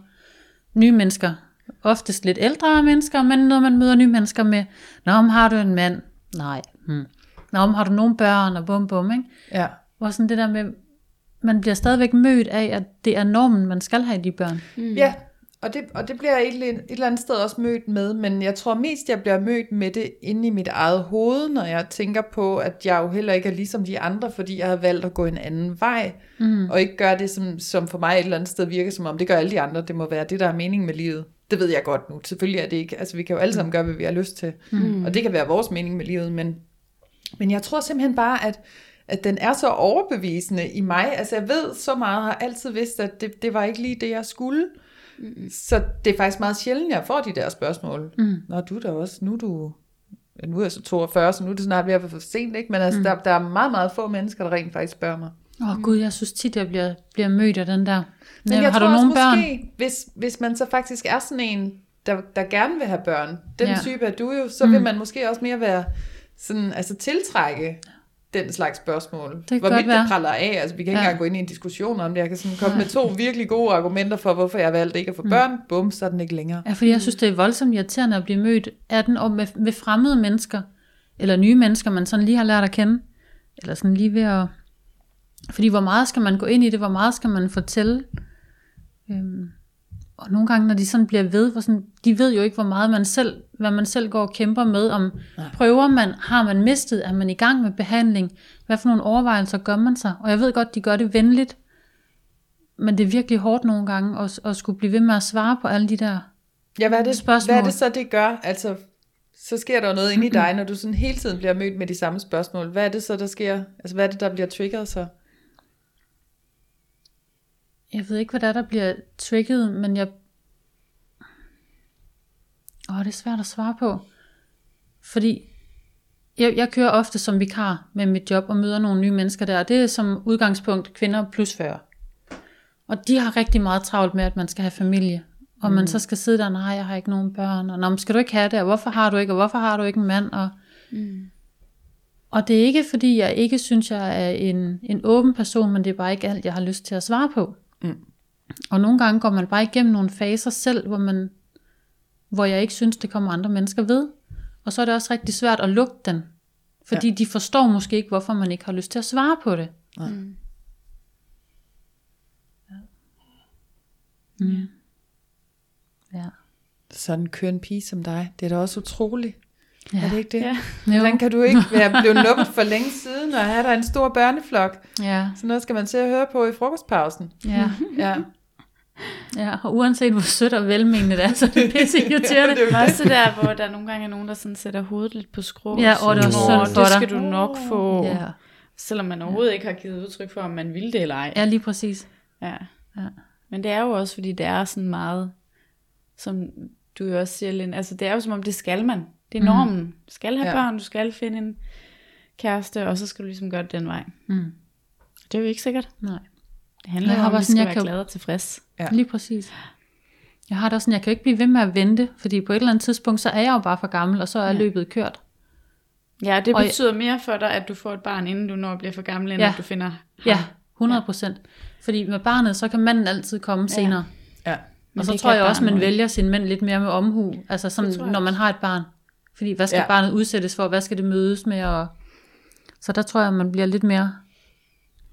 nye mennesker. Oftest lidt ældre mennesker, men når man møder nye mennesker med, Nå, om har du en mand? Nej. Hmm. Nå, om har du nogle børn? Og bum bum, ikke? Ja. Hvor sådan det der med, man bliver stadigvæk mødt af, at det er normen, man skal have de børn. Mm. Ja, og det, og det bliver jeg et, et eller andet sted også mødt med, men jeg tror mest, jeg bliver mødt med det inde i mit eget hoved, når jeg tænker på, at jeg jo heller ikke er ligesom de andre, fordi jeg har valgt at gå en anden vej, mm. og ikke gøre det, som, som for mig et eller andet sted virker som om, det gør alle de andre, det må være det, der er meningen med livet. Det ved jeg godt nu. Selvfølgelig er det ikke, altså vi kan jo alle sammen gøre, hvad vi har lyst til, mm. og det kan være vores mening med livet, men, men jeg tror simpelthen bare, at at den er så overbevisende i mig. Altså jeg ved så meget, har altid vidst, at det, det var ikke lige det, jeg skulle. Mm. Så det er faktisk meget sjældent, jeg får de der spørgsmål. Mm. Nå, du er da også, nu er du, nu er jeg så 42, så nu er det snart ved at være for sent, ikke? Men altså, mm. der, der er meget, meget få mennesker, der rent faktisk spørger mig. Åh oh, gud, jeg synes tit, jeg bliver, bliver mødt af den der. Men Ja, jeg har tror du også nogle børn? måske, hvis, hvis man så faktisk er sådan en, der, der gerne vil have børn, den ja. type er du jo, så mm. vil man måske også mere være sådan, altså tiltrække den slags spørgsmål. Det kan Hvorvidt det praller af, altså vi kan ikke Ja. engang gå ind i en diskussion om det. Jeg kan sådan komme med to virkelig gode argumenter for, hvorfor jeg valgte ikke at få Mm. børn. Bum, så er den ikke længere. Ja, fordi jeg synes, det er voldsomt irriterende at blive mødt af den og med, med fremmede mennesker, eller nye mennesker, man sådan lige har lært at kende, eller sådan lige ved at... Fordi hvor meget skal man gå ind i det, hvor meget skal man fortælle? Øhm, og nogle gange, når de sådan bliver ved, hvor sådan, de ved jo ikke, hvor meget man selv, hvad man selv går og kæmper med, om prøver man, har man mistet, er man i gang med behandling, hvad for nogle overvejelser gør man sig? Og jeg ved godt, de gør det venligt, men det er virkelig hårdt nogle gange, at, at skulle blive ved med at svare på alle de der Ja, hvad er, det, Spørgsmål. hvad er det så, det gør? Altså, så sker der noget inde i dig, når du sådan hele tiden bliver mødt med de samme spørgsmål. Hvad er det så, der sker? Altså, hvad er det, der bliver triggeret så? Jeg ved ikke, hvad der, er, der bliver trigget, men jeg... Åh, det er svært at svare på. Fordi jeg, jeg kører ofte som vikar med mit job og møder nogle nye mennesker der. og Det er som udgangspunkt kvinder plus 40. Og de har rigtig meget travlt med, at man skal have familie. Og man så skal sidde der, nej, jeg har ikke nogen børn. Og men skal du ikke have det? Og hvorfor har du ikke? Og hvorfor har du ikke en mand? Og, Mm. og det er ikke, fordi jeg ikke synes, jeg er en, en åben person, men det er bare ikke alt, jeg har lyst til at svare på. Mm. Og nogle gange går man bare igennem nogle faser selv, hvor, man, hvor jeg ikke synes, det kommer andre mennesker ved. Og så er det også rigtig svært at lukke den. Fordi ja. de forstår måske ikke, hvorfor man ikke har lyst til at svare på det. Mm. Mm. Ja. Sådan en køn pige som dig, det er da også utroligt. Ja. Er det ikke det? Ja. Hvordan kan du ikke være blevet nuppet for længe siden, og have der en stor børneflok? Ja, Så noget skal man se og høre på i frokostpausen. ja, Ja. ja. Og uanset hvor sødt og velmenende det er, så er det pisse irriterende. det er også der, hvor der nogle gange er nogen, der sådan sætter hovedet lidt på skrå. Ja, og det er Sådan, synd "Åh, for det dig." skal du nok få. Ja, Selvom man overhovedet ikke har givet udtryk for, om man vil det eller ej. ja lige præcis. Ja. Ja. Men det er jo også, fordi det er sådan meget, som du jo også siger, Lynn, altså det er jo som om, det skal man. Det er normen. Du skal have Ja. børn, du skal finde en kæreste, og så skal du ligesom gøre det den vej. Mm. Det er jo ikke sikkert. Nej. Det handler Jeg om, at vi skal jeg være kan glade og tilfreds. Ja. Lige præcis. Jeg har det også sådan, jeg kan jo ikke blive ved med at vente, fordi på et eller andet tidspunkt, så er jeg jo bare for gammel, og så er Ja. løbet kørt. Ja, det Og- betyder mere for dig, at du får et barn, inden du når at blive for gammel, end Ja. at du finder ham. Ja, 100 procent. Fordi med barnet, så kan manden altid komme ja. senere. Ja. Og så tror jeg også, man vælger sin mænd lidt mere med omhu. Altså sådan, jeg når man har et barn. Fordi hvad skal Ja. barnet udsættes for? Hvad skal det mødes med? Og... Så der tror jeg, man bliver lidt mere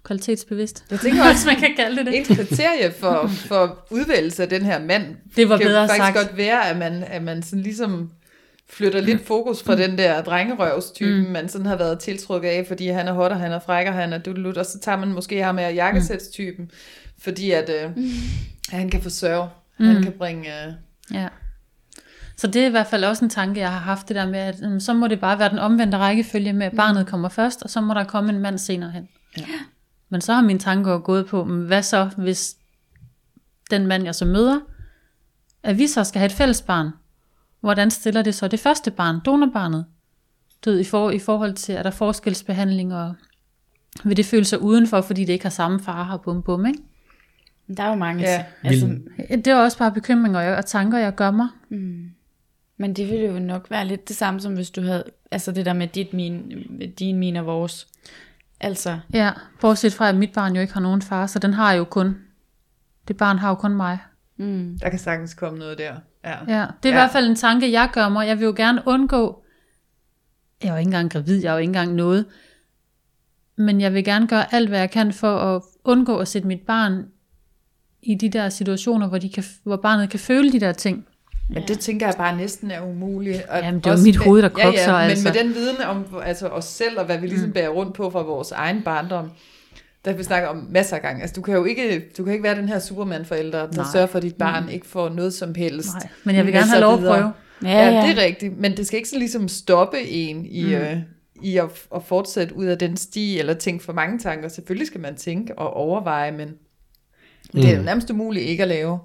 kvalitetsbevidst. Jeg tænker også, man kan kalde det det. et kriterie for, for udvælgelse af den her mand, Det var kan bedre faktisk sagt. godt være, at man, at man sådan ligesom flytter lidt fokus fra den der drengerøvstypen, mm. man sådan har været tiltrukket af, fordi han er hot, og han er fræk, og han er dudelut, og så tager man måske ham af jakkesætstypen, fordi at øh, han kan forsørge, mm. han kan bringe... Øh, Ja. Så det er i hvert fald også en tanke, jeg har haft, det der med, at mm, så må det bare være den omvendte rækkefølge med, at barnet kommer først, og så må der komme en mand senere hen. Ja. Men så har min tanke jo gået på, mm, hvad så, hvis den mand, jeg så møder, at vi så skal have et fælles barn. Hvordan stiller det så det første barn, donorbarnet? Du ved, i, for, i forhold til, er der forskelsbehandling, og vil det føle sig udenfor, fordi det ikke har samme far her, bum bum, ikke? Der er jo mange Ja. altså, Det er også bare bekymringer jeg- og tanker, jeg gør mig. Men det ville jo nok være lidt det samme, som hvis du havde, altså det der med dit, min, din, min og vores. Altså, Ja, bortset fra, at mit barn jo ikke har nogen far, så den har jo kun, det barn har jo kun mig. mm, der kan sagtens komme noget der. Ja. Ja, det er ja. i hvert fald en tanke, jeg gør mig. Jeg vil jo gerne undgå, jeg er jo ikke engang gravid, jeg er jo ikke engang noget, men jeg vil gerne gøre alt, hvad jeg kan for at undgå at sætte mit barn i de der situationer, hvor, de kan, hvor barnet kan føle de der ting. Men det tænker jeg bare næsten er umuligt. Og Jamen, det er også mit hoved, der ja, kokser, ja, men altså. med den viden om altså, os selv, og hvad vi ligesom mm. bærer rundt på fra vores egen barndom, der har vi snakket om masser af gange. Altså, du kan jo ikke, du kan ikke være den her superman-forælder, der Nej. sørger for, at dit barn mm. ikke får noget som helst. Nej, men jeg vil gerne sig have lov at prøve. ja, Ja, ja. det er rigtigt, men det skal ikke sådan ligesom stoppe en i, mm. øh, i at, at fortsætte ud af den sti, eller tænke for mange tanker. Selvfølgelig skal man tænke og overveje, men mm. det er jo nærmest umuligt ikke at lave.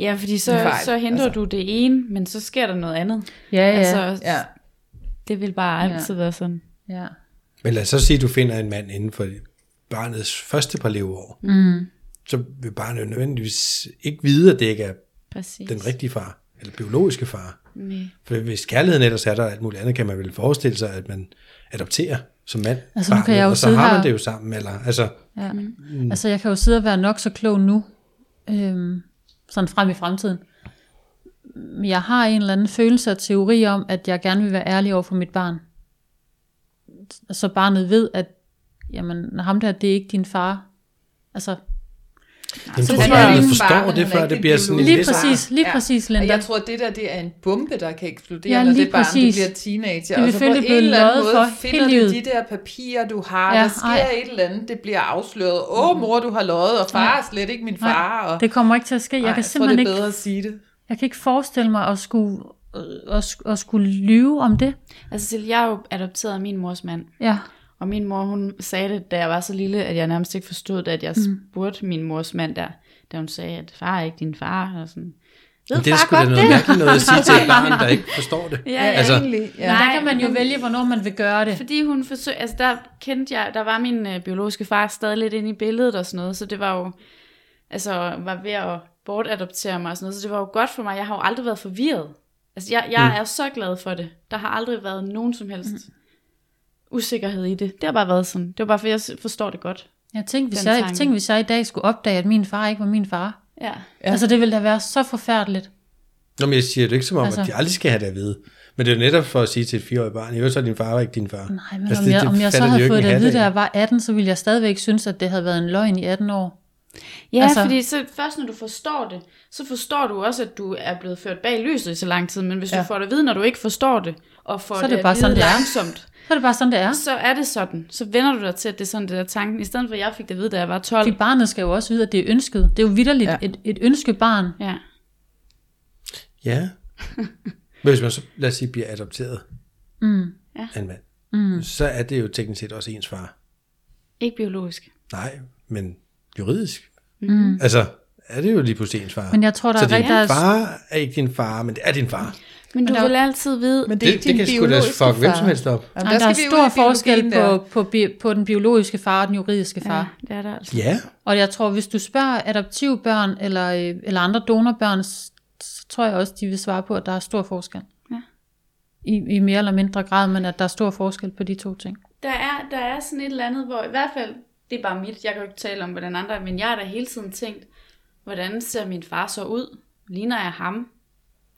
Ja, fordi så, fejl, så henter altså. du det ene, men så sker der noget andet. Ja, ja, Altså, Ja. det vil bare altid være sådan. ja. Men lad os så sige, at du finder en mand inden for barnets første par leveår. Mm. Så vil barnet jo nødvendigvis ikke vide, at det ikke er Præcis. den rigtige far, eller biologiske far. Nej. For hvis kærligheden ellers er der alt muligt andet, kan man vel forestille sig, at man adopterer som mand. Altså, nu kan barnet, jeg jo og så har man her- det jo sammen. Eller, altså, Ja. Mm. Altså, jeg kan jo sidde og være nok så klog nu, øhm, sådan frem i fremtiden. Jeg har en eller anden følelse og teori om, at jeg gerne vil være ærlig over for mit barn. Så barnet ved, at jamen, ham der, det er ikke din far. Altså, jeg så tror, jeg, barnet at forstår det, før ikke det bliver sådan en lige præcis, lige præcis, Og Linda. jeg tror, at det der det er en bombe, der kan eksplodere, Ja, når det barn præcis. det bliver teenager. Det vil og så på en eller anden måde for finder du de der papirer, du har. Ja, der sker ej. et eller andet, det bliver afsløret. Åh, mor, du har løjet, og far er slet ikke min far. Og, Det kommer ikke til at ske. Jeg Ej, kan jeg tror, simpelthen det er ikke, bedre at sige det. jeg kan ikke forestille mig at skulle, at, at skulle lyve om det. Altså, jeg er jo adopteret af min mors mand. Ja, Og min mor, hun sagde det, da jeg var så lille, at jeg nærmest ikke forstod det, at jeg Mm. spurgte min mors mand der, da hun sagde, at far er ikke din far. Og sådan, Ved Men det er sgu da noget mærkeligt noget at sige til et barn, der ikke forstår det. Ja, altså, Egentlig, ja. Nej, der kan man jo vælge, hvornår man vil gøre det. Fordi hun forsøg, altså der kendte jeg, der var min øh, biologiske far stadig lidt inde i billedet og sådan noget, så det var jo, altså var ved at bortadoptere mig og sådan noget, så det var jo godt for mig, jeg har jo aldrig været forvirret. Altså jeg, jeg mm. er så glad for det. Der har aldrig været nogen som helst mm. Usikkerhed i det. Det har bare været sådan. Det var bare for, jeg forstår det godt. Jeg tænkte, hvis jeg, tanke. tænk, hvis jeg i dag skulle opdage, at min far ikke var min far. Ja. Ja. Altså, det ville da være så forfærdeligt. Nå, men jeg siger det ikke som om, Altså- at de aldrig skal have det at vide. Men det er jo netop for at sige til et fireårigt barn, jo, så er din far og ikke din far. Nej, men Altså, om, det- jeg, om jeg så havde fået det at vide, da jeg var 18, så ville jeg stadigvæk synes, at det havde været en løgn i 18 år. Ja, Altså- fordi så først når du forstår det, så forstår du også, at du er blevet ført bag lyset i så lang tid. Men hvis. Ja. du får det at vide, når du ikke forstår det, og får Så er det det, bare sådan, det er. langsomt, Så er det bare sådan, det er. så er det sådan. Så vender du dig til, at det er sådan, det er tanken. I stedet for, at jeg fik det at vide, da jeg var 12. Fordi barnet skal jo også vide, at det er ønsket. Det er jo vidderligt Ja. et, et ønskebarn. Ja. Ja. Men hvis man så, lad os sige, bliver adopteret Mm. Ja. af en mand, Mm. så er det jo teknisk set også ens far. Ikke biologisk. Nej, men juridisk. Mm. Altså, er det jo lige pludselig ens far. Men jeg tror, der så er din rigtig... Der er, far er ikke din far, men det er din far. Men du der- vil altid vide... Men Det, det er det, ikke det din kan sgu da fuck hvem som helst op. Jamen, der er skal vi ud stor forskel der. på, på, bi- på den biologiske far og den juridiske far. Ja, det er der altså. Ja, Og jeg tror, hvis du spørger adoptivbørn eller, øh, eller andre donorbørn, så tror jeg også, de vil svare på, at der er stor forskel. Ja. I, I mere eller mindre grad, men at der er stor forskel på de to ting. Der er, der er sådan et eller andet, hvor i hvert fald det er bare mit, jeg kan jo ikke tale om, hvordan andre er, men jeg har da hele tiden tænkt, hvordan ser min far så ud? Ligner jeg ham?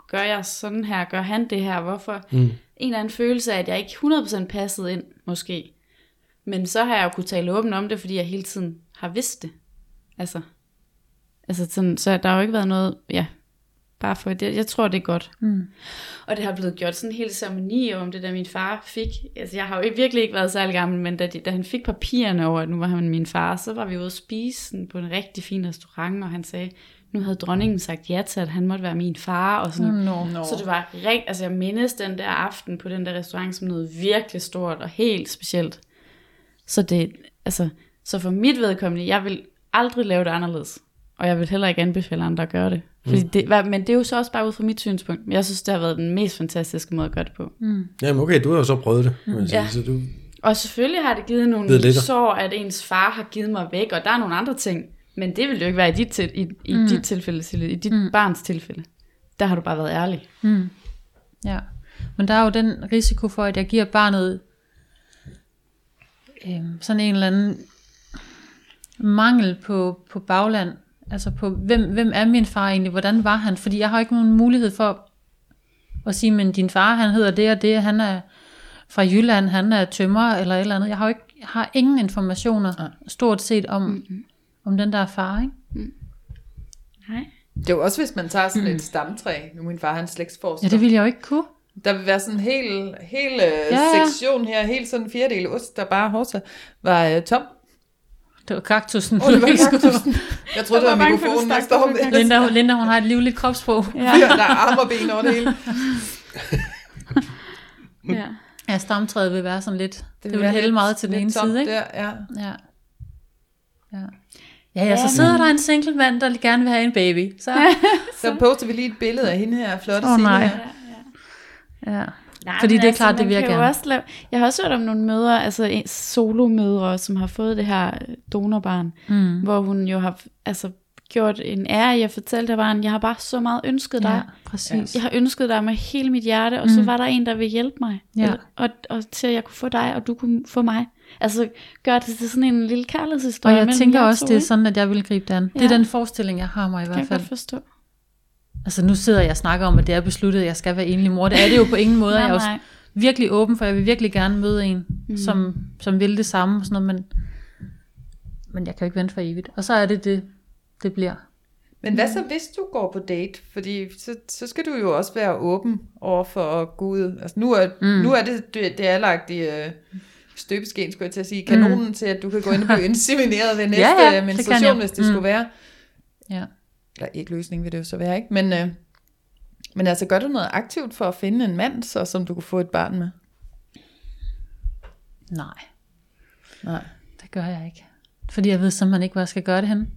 Gør jeg sådan her? Gør han det her? Hvorfor? Mm. En eller anden følelse af, at jeg ikke 100% passede ind, måske. Men så har jeg jo kunne tale åbent om det, fordi jeg hele tiden har vidst det. Altså, altså sådan, så der har jo ikke været noget, ja, bare for det. Jeg tror, det er godt. Mm. Og det har blevet gjort sådan en hel ceremoni om det, da min far fik. Altså, jeg har jo ikke- virkelig ikke været særlig gammel, men da, de, da han fik papirerne over, at nu var han min far, så var vi ude at spise sådan på en rigtig fin restaurant, og han sagde, nu havde dronningen sagt ja til, at han måtte være min far, og sådan. Nå. Nå. Så det var rigt, altså jeg mindes den der aften på den der restaurant som noget virkelig stort og helt specielt. Så det, altså, så for mit vedkommende, jeg vil aldrig lave det anderledes. Og jeg vil heller ikke anbefale andre at gøre det. Fordi det var, men det er jo så også bare ud fra mit synspunkt. Men jeg synes, det har været den mest fantastiske måde at gøre det på. Jamen okay, du har jo så prøvet det. Mm. Ja. Så du, Og selvfølgelig har det givet nogle sår, at ens far har givet mig væk, og der er nogle andre ting. Men det vil jo ikke være i dit, til, i, i mm. dit tilfælde, Sille. i dit mm. barns tilfælde. Der har du bare været ærlig. Ja, men der er jo den risiko for, at jeg giver barnet øhm, sådan en eller anden mangel på, på bagland. Altså på, hvem, hvem er min far egentlig? Hvordan var han? Fordi jeg har ikke nogen mulighed for at sige, men din far, han hedder det og det, han er fra Jylland, han er tømrer eller et eller andet. Jeg har jo ikke, jeg har ingen informationer stort set om, mm-hmm. Om den der far, ikke? Nej. Det er jo også, hvis man tager sådan et stamtræ. Nu er min far, han er slægtsforsker. Ja, det ville jeg jo ikke kunne. Der vil være sådan en hel, hel Ja, ja, ja. sektion her, helt sådan en fjerdedel ost, der bare hos var uh, tom. Det var kaktusen. Oh, det var kaktusen. Jeg troede, det var var mikrofonen, der står med. Linda, Linda, hun har et livligt kropssprog. Ja. Ja, der er arme og ben over det hele. ja. Ja, stamtræet vil være sådan lidt, det, det vil være hælde lidt- meget til den ene side, ikke? Der, ja. Ja. Ja. Ja, ja, så sidder der en single mand, der gerne vil have en baby. Så, Så poster vi lige et billede af hende her, flotte Åh, Signe nej. her. ja. Nej, Fordi det er klart, det man vil jeg gerne. Også lave, jeg har også hørt om nogle mødre, altså solomødre, som har fået det her øh, donorbarn, Mm. hvor hun jo har altså, gjort en ære i at fortælle det barn, jeg har bare så meget ønsket dig. ja, præcis. Jeg har ønsket dig med hele mit hjerte, og mm. så var der en, der vil hjælpe mig. Ja. Og, og til at jeg kunne få dig, og du kunne få mig. Altså gør det til sådan en lille kærlighedshistorie. Og jeg tænker også, to, det er sådan, at jeg vil gribe det an. Det er Ja. den forestilling, jeg har mig i kan hvert jeg fald. godt forstå. Altså nu sidder jeg og snakker om, at det er besluttet, at jeg skal være enlig mor. Det er det jo på ingen måde. Jeg er jo nej. virkelig åben, for jeg vil virkelig gerne møde en, mm. som, som vil det samme. Og sådan noget, men, men jeg kan jo ikke vente for evigt. Og så er det det, det bliver. Men hvad så, hvis du går på date? Fordi så, så skal du jo også være åben over for Gud. Altså nu er, mm. nu er det, det, det er lagt i øh, støbeskeen, skulle jeg til at sige, kanonen mm. til, at du kan gå ind og blive insemineret ved næste Ja, ja, det kan menstruation, jeg. hvis det Mm. skulle være. Ja. Eller ikke løsning vil det jo så være, ikke? Men, øh, men altså, gør du noget aktivt for at finde en mand, så, som du kunne få et barn med? Nej, Nej. det gør jeg ikke. Fordi jeg ved simpelthen ikke, hvor jeg skal gøre det hen.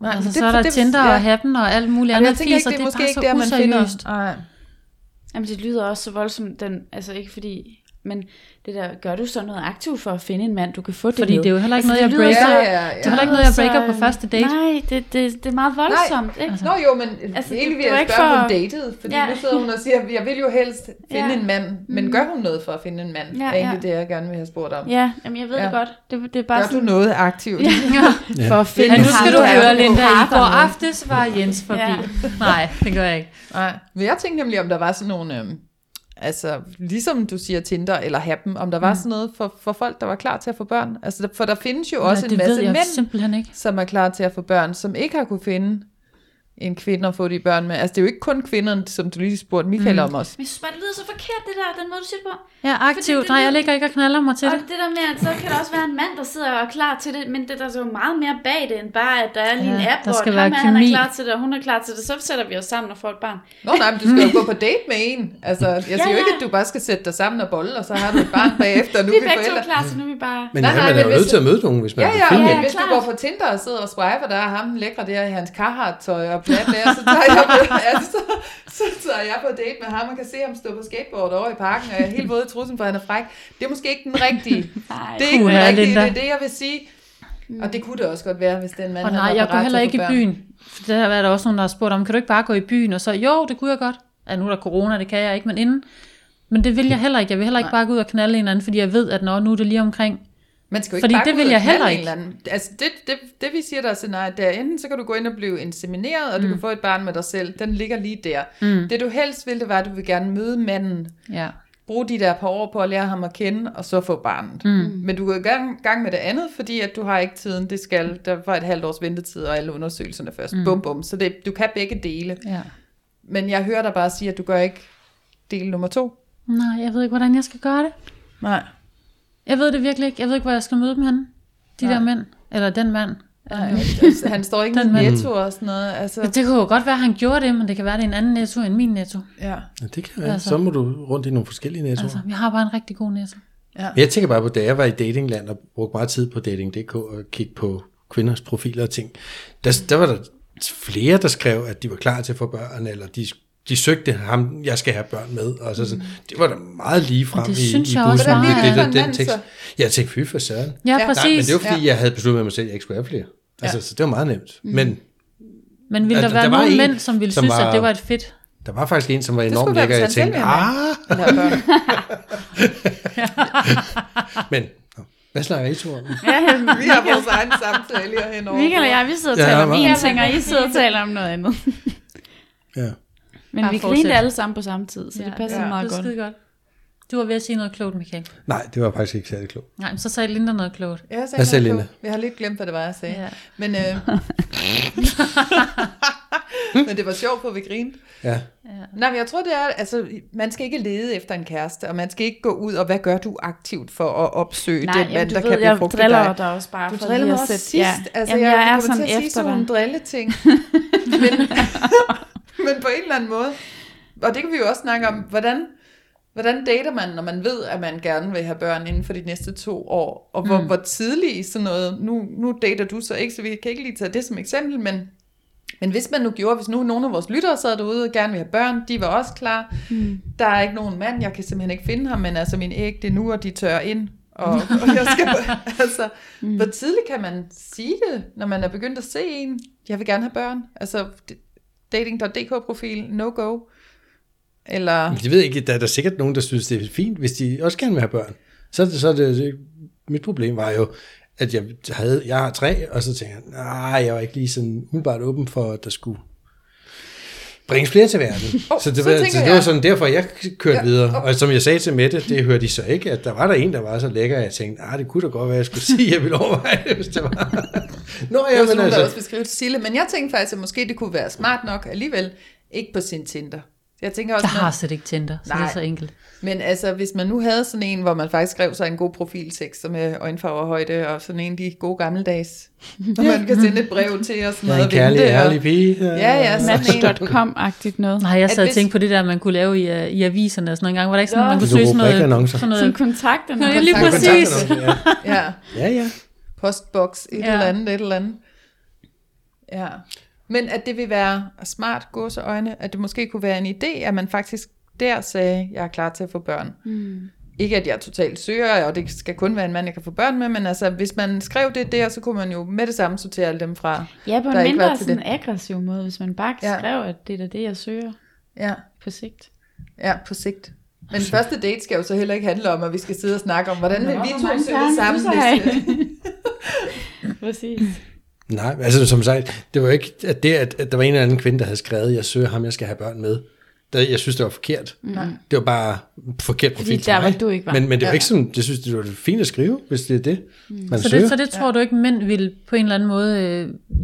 Nej, altså, men så er der det, Tinder ja. og Happen og alt muligt andet jeg tænker fis, ikke, og det det er er måske bare ikke så der, man useriøst. finder... Nej. Jamen det lyder også så voldsomt, den, altså ikke fordi, men det der, gør du så noget aktivt for at finde en mand, du kan få det Fordi med? det er jo heller ikke Altså, noget, jeg breaker. så- Ja, ja, ja. Det er heller ikke noget, jeg breaker på første date. Nej, det, det, det er meget voldsomt, ikke? Altså, Nå jo, men Altså, egentlig vil jeg spørge, for- hun datede, fordi Ja. nu sidder hun og siger, jeg vil jo helst finde Ja. en mand, men gør hun noget for at finde en mand? Ja, Ja, er egentlig det, jeg gerne vil have spurgt om. Ja, jamen jeg ved ja. Det godt. Det, det er bare Gør du sådan, noget aktivt? ja, for at finde Ja, nu skal du høre, Linda. I går aftes var Jens forbi. Nej, det gør jeg ikke. Nej, men jeg tænkte nemlig, om der var sådan nogle, øhm, altså ligesom du siger Tinder eller Happen, om der var sådan noget for, for folk, der var klar til at få børn. Altså, for der findes jo også Nej, en det masse mænd, simpelthen ikke. som er klar til at få børn, som ikke har kunne finde en kvinde at få de børn med. Altså det er jo ikke kun kvinderne, som du lige spurgte Michael mm. om også. Men jeg synes bare, det lyder så forkert, det der, den måde, du siger det på. Jeg er aktiv. Fordi det- Nej, jeg ligger ikke og knaller mig til Og det. det der med, at så kan der også være en mand, der sidder og er klar til det, men det der er så meget mere bag det, end bare, at der er lige en Ja, app, der hvor skal ham være er, han er klar til det, og hun er klar til det, så sætter vi os sammen og får et barn. Nå nej, men du skal jo gå på date med en. Altså, jeg siger Ja, jo ikke, ja. at du bare skal sætte dig sammen og bolle, og så har du et barn bagefter, og nu Vi er vi forældre. klar, så nu er vi bare... Men Nej, ja, nej, man er jo nødt til at møde nogen, hvis man Ja, ja, ja, hvis du går på Tinder og sidder og swiper, der er ham lækre der i hans Carhartt-tøj og bla bla, så tager jeg på, altså, så, så tager jeg på date med ham og kan se ham stå på skateboard over i parken, og jeg er helt våd i trussen, for han er fræk. Det er måske ikke den rigtige. Nej. Det er ikke den rigtige, det er det, jeg vil sige. Og det kunne det også godt være, hvis den mand Og nej, jeg går heller ikke i byen. For der er der også nogen, der har spurgt om, kan du ikke bare gå i byen? Og så, jo, det kunne jeg godt. Ja, nu er der corona, det kan jeg ikke, men inden. Men det vil jeg heller ikke. Jeg vil heller ikke bare gå ud og knalde en anden, fordi jeg ved, at når nu er det lige omkring Man skal jo ikke Fordi bare det vil jeg heller ikke. Altså det, det, det vi siger, der er scenariet, det er enten så kan du gå ind og blive insemineret, og du Mm. kan få et barn med dig selv. Den ligger lige der. Mm. Det du helst vil, det var, at du vil gerne møde manden, Ja. bruge de der par år på at lære ham at kende, og så få barnet. Mm. Men du går i gang, gang med det andet, fordi at du har ikke tiden, det skal, der var et halvt års ventetid, og alle undersøgelserne først. Mm. Bum, bum. Så det, du kan begge dele. ja. Men jeg hører dig bare sige, at du gør ikke del nummer to. Nej, jeg ved ikke, hvordan jeg skal gøre det. Nej. Jeg ved det virkelig ikke. Jeg ved ikke, hvor jeg skal møde dem henne. De Nej. der mænd. Eller den mand. Nej, altså, han står ikke mand. netto og sådan noget. Altså, det kunne jo godt være, at han gjorde det, men det kan være, at det er en anden netto end min netto. ja. Ja, det kan være. Altså. Så må du rundt i nogle forskellige nettoer. Altså, vi har bare en rigtig god netto. ja. Men jeg tænker bare på, da jeg var i datingland og brugte meget tid på dating.dk og kigge på kvinders profiler og ting, der, der var der flere, der skrev, at de var klar til at få børn, eller de, de søgte ham, jeg skal have børn med. Og så sådan, det var da meget lige frem det i, synes i jeg også bussen. var. det, det, det, den tekst. Jeg tænkte, fy for søren. Ja, Ja. præcis. Nej, men det var fordi, Ja. jeg havde besluttet med mig selv, at jeg ikke skulle have flere. Altså, Ja. så det var meget nemt. Men Men ville der der- være der var nogle en, mænd, som ville som synes, var- at det var et fedt? der var faktisk en, som var skulle enormt lækker, og jeg tænkte, ah, men hvad snakker I to om? Ja, Vi har vores egen samtale her henover. Michael og jeg, vi sidder og taler om en ting, og I sidder og taler om noget andet. Ja. Men Bare vi fortsæt. grinte alle sammen på samme tid, så det passer ja. meget det er godt. skide godt. Du var ved at sige noget klogt, Michael. Nej, det var faktisk ikke særlig klogt. Nej, men så sagde Linda noget klogt. Jeg sagde Hvad sagde noget Linda? klogt. Jeg har lidt glemt, hvad det var, jeg sagde. Ja. Men, øh, men det var sjovt, for vi grinede. Ja. Nej, men jeg tror, det er, altså, man skal ikke lede efter en kæreste, og man skal ikke gå ud, og hvad gør du aktivt for at opsøge Nej, den jamen, mand, der ved, kan jeg befrugte driller dig? dig også bare Du for driller mig at også sidst. Ja. Altså, Jamen, jeg, jeg er kommer sådan til at sige sådan nogle drilleting. men, men på en eller anden måde. Og det kan vi jo også snakke om, hvordan, hvordan dater man, når man ved, at man gerne vil have børn inden for de næste to år? Og hvor, mm. hvor tidligt sådan noget, nu, nu dater du så ikke, så vi kan ikke lige tage det som eksempel, men men hvis man nu gjorde, hvis nu nogle af vores lyttere sad derude og gerne vil have børn, de var også klar. Mm. Der er ikke nogen mand, jeg kan simpelthen ikke finde ham, men altså min æg, det er nu, og de tør ind. Og, og jeg skal, altså, mm. hvor tidligt kan man sige det, når man er begyndt at se en, jeg vil gerne have børn? Altså, dating.dk-profil, no go. Eller, Jeg ved ikke, der er der sikkert nogen, der synes, det er fint, hvis de også gerne vil have børn. Så, er det- så er det, det, mit problem var jo, at jeg, havde, jeg har tre, og så tænkte jeg, nej, jeg var ikke lige sådan umiddelbart åben for, at der skulle bringes flere til verden. Oh, så det, så var, så tænker det var jeg- sådan derfor, jeg kørte Ja, videre. oh. Og som jeg sagde til Mette, det hørte de så ikke, at der var der en, der var så lækker, at jeg tænkte, ah, det kunne da godt være, jeg skulle sige, jeg ville overveje det, hvis det var. Nå, ja, så men også altså, vil skrive til Sille, men jeg tænkte faktisk, at måske det kunne være smart nok alligevel, ikke på sin Tinder. Jeg tænker også, Jeg når- har slet ikke Tinder, så det Nej. er så enkelt. Men altså, hvis man nu havde sådan en, hvor man faktisk skrev sig en god profiltekst med øjenfarverhøjde, og sådan en af de gode gammeldags, hvor man kan sende et brev til og sådan jeg er noget. en kærlig, vente, og- ærlig pige. Ja, ja, sådan en. Match.com-agtigt noget. Nej, jeg sad og hvis- tænkte på det der, man kunne lave i, uh, i aviserne og sådan noget engang. Var der ikke sådan, Ja. man kunne Sådan søge sådan noget... Sådan Som noget kontakter Ja, lige Kontakt- præcis. Ja, Ja, ja. ja. postbox, et Ja. eller andet, et eller andet. Ja. Men at det vil være smart gåseøjne, at det måske kunne være en idé, at man faktisk der sagde, jeg er klar til at få børn. Mm. Ikke at jeg totalt søger, og det skal kun være en mand, jeg kan få børn med, men altså, hvis man skrev det der, så kunne man jo med det samme sortere alle dem fra. Ja, på er en mindre sådan aggressiv måde, hvis man bare Ja. skrev, at det er det, jeg søger Ja, på sigt. ja på sigt. Men første date skal jo så heller ikke handle om, at vi skal sidde og snakke om, hvordan vil Nå, vi to søge sammen. Hvis, Præcis. Nej, altså som sagt, det var ikke at det, at, at der var en eller anden kvinde, der havde skrevet, jeg søger ham, jeg skal have børn med. Der, jeg synes, det var forkert. Nej. Det var bare forkert Fordi profil til der, mig. hvor du ikke var. Men, men det var Ja. ikke sådan, jeg synes, det var fint at skrive, hvis det er det, man Så søger. det, så det tror du ikke, mænd vil på en eller anden måde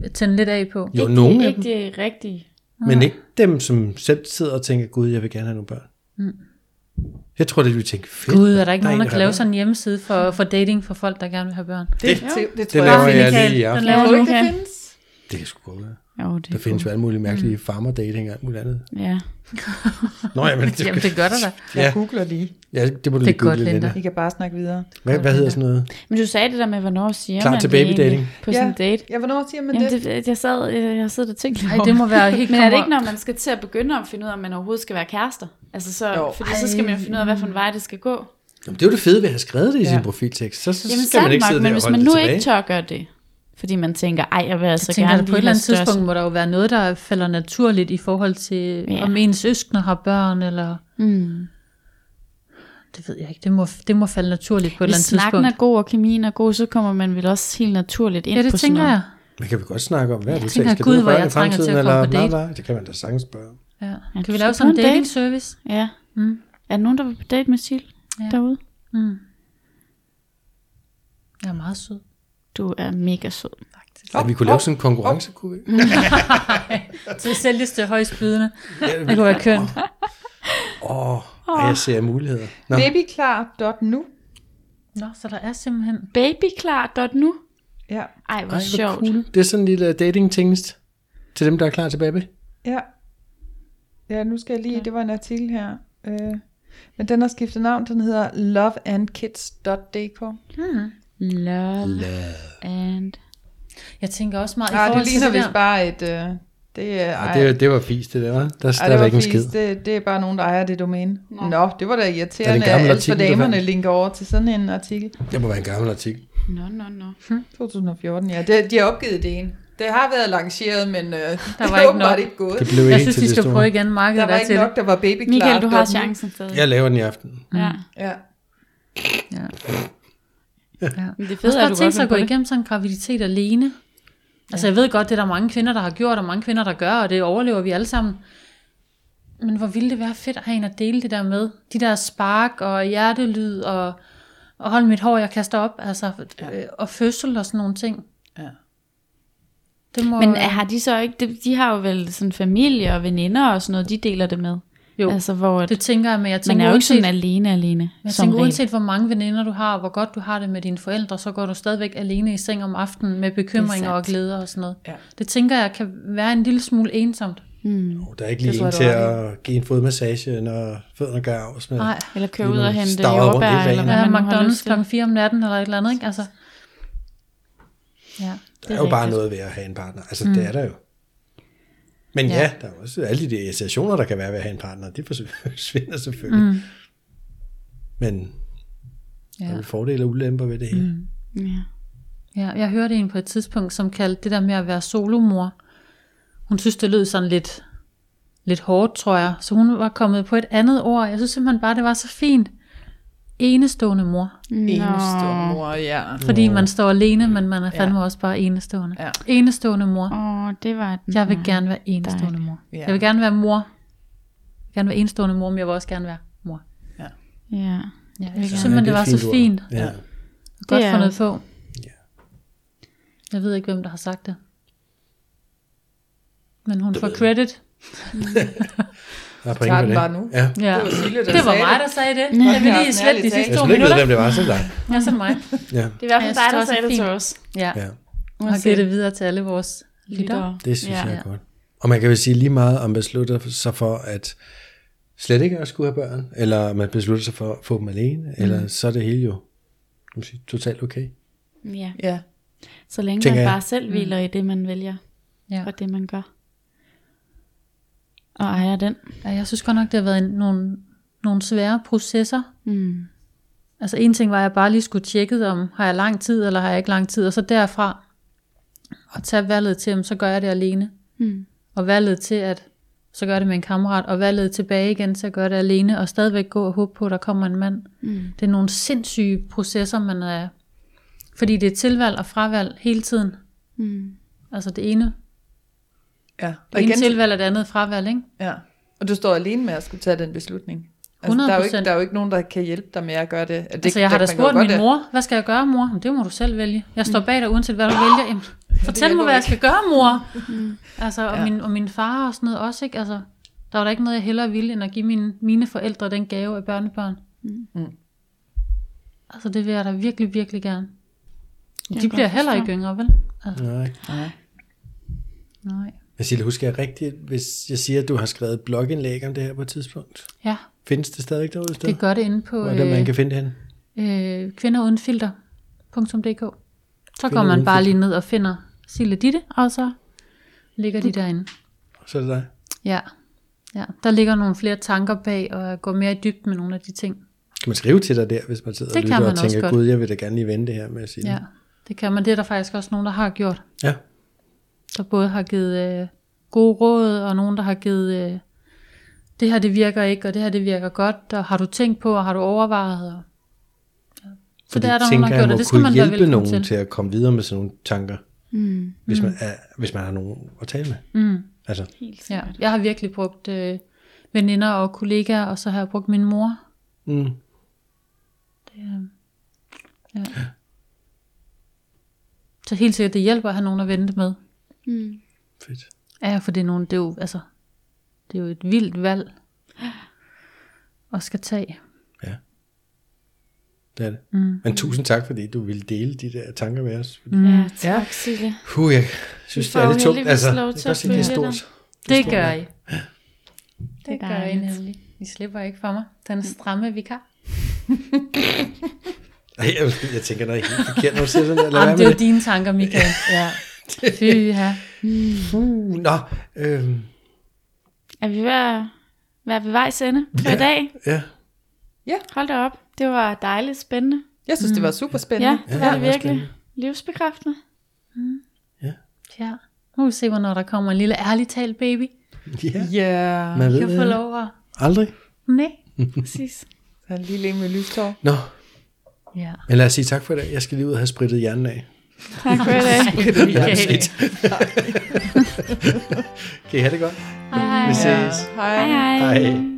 øh, tænde lidt af på? jo, ikke, nogen af ikke dem, det rigtige. men ikke dem, som selv sidder og tænker, gud, jeg vil gerne have nogle børn. Jeg tror, det vil tænke, fedt. Gud, er der ikke nogen, en, der kan lave sådan en hjemmeside for, for dating for folk, der gerne vil have børn? det, det, det, det, tror laver jeg. jeg Michael, lige i den aften. laver Tror du det her. findes? Det kan sgu godt være. Jo, det Der findes jo alle mulige mærkelige farmer-dating og alt muligt andet. Ja. Nå, ja, men det, Jamen, det gør der da. Jeg Ja. googler lige. ja, det må du Det er lige google, godt, Linda. I kan bare snakke videre. Hvad, hvad hedder sådan noget? Men du sagde det der med, hvornår siger Klar man til egentlig babydating. på sådan en date. Ja, hvornår siger man Jamen, det? det, jeg sad, jeg, jeg sad og tænkte Ej, det må være helt Men er det ikke, når man skal til at begynde at finde ud af, om man overhovedet skal være kærester? Altså så, Jo. fordi så skal man jo finde ud af, hvad for en vej det skal gå. Jamen, det er jo det fede ved at have skrevet det i Ja. sin profiltekst. Så, så Jamen skal man ikke nok, sidde men der og hvis holde man det nu ikke tør gøre det, fordi man tænker, ej, jeg vil altså Jeg tænker, gerne at på et eller andet størst- tidspunkt må der jo være noget, der falder naturligt i forhold til, Ja. om ens søskende har børn, eller... Mm. det ved jeg ikke. Det må, det må falde naturligt på et eller Hvis andet snakken tidspunkt. er god, og kemien er god, så kommer man vel også helt naturligt ind Ja, det på sådan tænker noget. jeg. Man kan vi godt snakke om, hvad er Jeg du tænker, tænker, skal Gud, hvor jeg i trænger til at komme eller på date. bla? Det kan man da sagtens spørge. Ja. Ja, Kan vi lave sådan en en date. dating service? Ja. Mm. Er der nogen, der vil på date med Sil ja. derude? Mm. Jeg er meget sød. Du er mega sød. Ja, vi kunne lave sådan en konkurrence, kunne vi? Til sælgeste højstbydende. Det kunne være kønt. Åh, oh, jeg ser muligheder. Nå, Babyklar.nu. Nå, så der er simpelthen... Babyklar.nu Ja, Ej, hvor Ej, sjovt. cool. Det er sådan en lille dating-tingest til dem, der er klar til baby. ja. Ja, nu skal jeg lige, det var en artikel her. Øh, men den har skiftet navn, den hedder loveandkids.dk. Love and... Jeg tænker også meget i Nej, det ligner det vist der. bare et... Øh, det er, det, var- det var fisk, det der, var. Der, der Ej, er det var ikke en skid. Det, det er bare nogen, der ejer det domæne. Nå, Nå det var da Er det en irriterende, at alt for damerne linker over til sådan en artikel. Det må være en gammel artikel. Nå, nå, nå. 2014, ja. Det, de har opgivet ideen. Det har været lanceret, men øh, der var var ikke nok. ikke gået. Det blev Jeg ikke synes, til vi det skal store. prøve igen markedet Der var der ikke til nok, der var babyklar. Michael, du har chancen stadig. Jeg laver den i aften. Ja. Ja. Ja. Men det fede har er, godt sig at gå det. igennem sådan en graviditet alene. Altså jeg ved godt, det er der mange kvinder, der har gjort, og mange kvinder, der gør, og det overlever vi alle sammen. Men hvor ville det være fedt at have en at dele det der med. De der spark og hjertelyd og, og hold mit hår, jeg kaster op. Altså, øh, og fødsel og sådan nogle ting. Ja. Det må, Men har de så ikke, de, de har jo vel sådan familie og veninder og sådan noget, de deler det med. Jo, Altså, hvor at, det tænker jeg, men jeg man tænker er jo ikke sådan alene alene. jeg som tænker, regel. uanset hvor mange veninder du har, og hvor godt du har det med dine forældre, så går du stadigvæk alene i seng om aftenen med bekymringer og glæder og sådan noget. Ja. Det tænker jeg kan være en lille smule ensomt. Mm. Oh, der er ikke Det lige en til at give en fodmassage, når fødderne gør af. Med. Nej, Eller køre ud og hente jordbær, eller hvad Ja, man McDonald's klokken 4 om natten, eller et eller andet, ikke? Altså, ja. Der er jo bare rigtigt. noget ved at have en partner. Altså, mm. det er der jo. Men ja. Ja. der er også alle de irritationer, der kan være ved at have en partner. De forsvinder selvfølgelig. Mm. Men ja. der er fordele og ulemper ved det hele. Mm. Ja. ja. Jeg hørte en på et tidspunkt, som kaldte det der med at være solomor. Hun synes, det lød sådan lidt, lidt hårdt, tror jeg. Så hun var kommet på et andet ord. Jeg synes simpelthen bare, det var så fint. Enestående mor. Enestående mor, ja. Fordi man står alene, men man er fandme også bare enestående. Ja. Enestående mor. Åh, det var den. Jeg vil gerne være enestående mor. Ja. Jeg vil gerne være mor. Jeg vil gerne være enestående mor, men jeg vil også gerne være mor. Ja. Ja, jeg synes Ja, simpelthen, det var så ord. fint. Ja. Godt er fundet på. Ja. Jeg ved ikke, hvem der har sagt det. Men hun får credit. Der er point den det. bare nu. Ja. Ja. Det var Sille, der Det var mig, det. der sagde det. Ja. Jeg vil lige slette de sidste Jeg to skulle ikke minutter. hvem det var, så dig. Ja, så er det mig. Ja, Det er i hvert jeg fald dig, der synes sagde det til det er os. Ja. ja. Og giver det videre til alle vores lyttere. Det synes Ja. jeg er godt. Og man kan jo sige lige meget, om man beslutter sig for, at slet ikke at skulle have børn, eller man beslutter sig for at få dem alene, mm. eller så er det hele jo sige, totalt okay. Ja. Ja. Så længe Tænker man jeg. bare selv hviler i det, man vælger, Ja. og det, man gør. Og ejer den. ja, jeg synes godt nok, det har været en, nogle, nogle svære processer. Mm. Altså en ting var, at jeg bare lige skulle tjekke, om har jeg lang tid, eller har jeg ikke lang tid. Og så derfra at tage valget til, om så gør jeg det alene. Mm. Og valget til, at så gør det med en kammerat. Og valget tilbage igen til at gøre det alene. Og stadigvæk gå og håbe på, at der kommer en mand. Mm. Det er nogle sindssyge processer, man er... Fordi det er tilvalg og fravalg hele tiden. Mm. Altså det ene, ja. Og igen, tilvalg og det andet fravalg, ikke? ja. Og du står alene med at skulle tage den beslutning. Altså, der, er jo ikke, 100%. der er jo ikke nogen, der kan hjælpe dig med at gøre det. det Altså jeg har da spurgt min øh, mor, hvad skal jeg gøre mor? Jamen, det må du selv vælge. Jeg står bag dig, uanset hvad du vælger. Jamen, fortæl mig, hvad jeg skal gøre, mor. Altså, og, Ja. min, og min far og sådan noget også, ikke? Altså, der var der ikke noget, jeg hellere ville, end at give mine, mine forældre den gave af børnebørn. Mm. Altså, det vil jeg da virkelig, virkelig gerne. Jeg De bliver heller ikke yngre, vel? Altså, Nej. Nej. nej. Men Sille, husker jeg rigtigt, hvis jeg siger, at du har skrevet et blogindlæg om det her på et tidspunkt? Ja, Findes det stadig derude sted? det gør det inde på Hvor er det, man øh, kan finde det henne? øh, kvinderudenfilter.dk. Så går man bare lige ned og finder Sille Ditte, og så ligger de derinde. Så er det dig. Ja. ja, der ligger nogle flere tanker bag, og jeg går mere i dybden med nogle af de ting. Kan man skrive til dig der, hvis man sidder Det og lytter og tænker, gud, jeg vil da gerne lige vende det her med at sige Ja, det kan man. Det er der faktisk også nogen, der har gjort. ja. Der både har givet øh, gode råd, og nogen, der har givet øh, det her det virker ikke, og det her det virker godt, og har du tænkt på, og har du overvejet? Og, ja. Så For det er der tænker nogen, der har gjort, og det skal kunne man være hjælpe nogen til. til. at komme videre med sådan nogle tanker, Mm. hvis, man er, hvis man har nogen at tale med. Mm. Altså, Helt Ja, jeg har virkelig brugt øh, veninder og kollegaer, og så har jeg brugt min mor. mm, Det, øh, ja. Så helt sikkert, det hjælper at have nogen at vente med. Mm. fedt. Ja, for det er, nogen, det er, jo, altså, det er jo et vildt valg at skal tage. Det er det. Mm. Men tusind tak, fordi du ville dele de der tanker med os. Fordi, Mm. Ja, Ja, tak Silje. Puh, jeg synes, det er jo lidt tungt. Altså, lov til at det er stort. det stort, gør ja. I. Det Det er gør I nemlig. I slipper ikke for mig. Den stramme vikar. Jeg, jeg tænker noget helt forkert, når du siger sådan der. Jamen, det er jo dine tanker, Michael. Ja. Fy, ja. det. Uh, nå, øhm, Er vi ved at være ved vejs ende for i dag? ja. Hold da op. Det var dejligt spændende. Jeg synes, det var super Ja, spændende. det var det det virkelig. spændende. Livsbekræftende. ja. Nu vil vi se, hvornår der kommer en lille ærlig talt baby. Ja, Ja. man ved Kan få det. lov at... Aldrig. Nej. Præcis. Så en lille en med lystår. Nå, Ja. men lad os sige tak for i dag. Jeg skal lige ud og have spritet hjernen af. Tak for i dag. Okay. Kan I have det godt? Hej. Vi ses. Hej. Hej hej. Hej.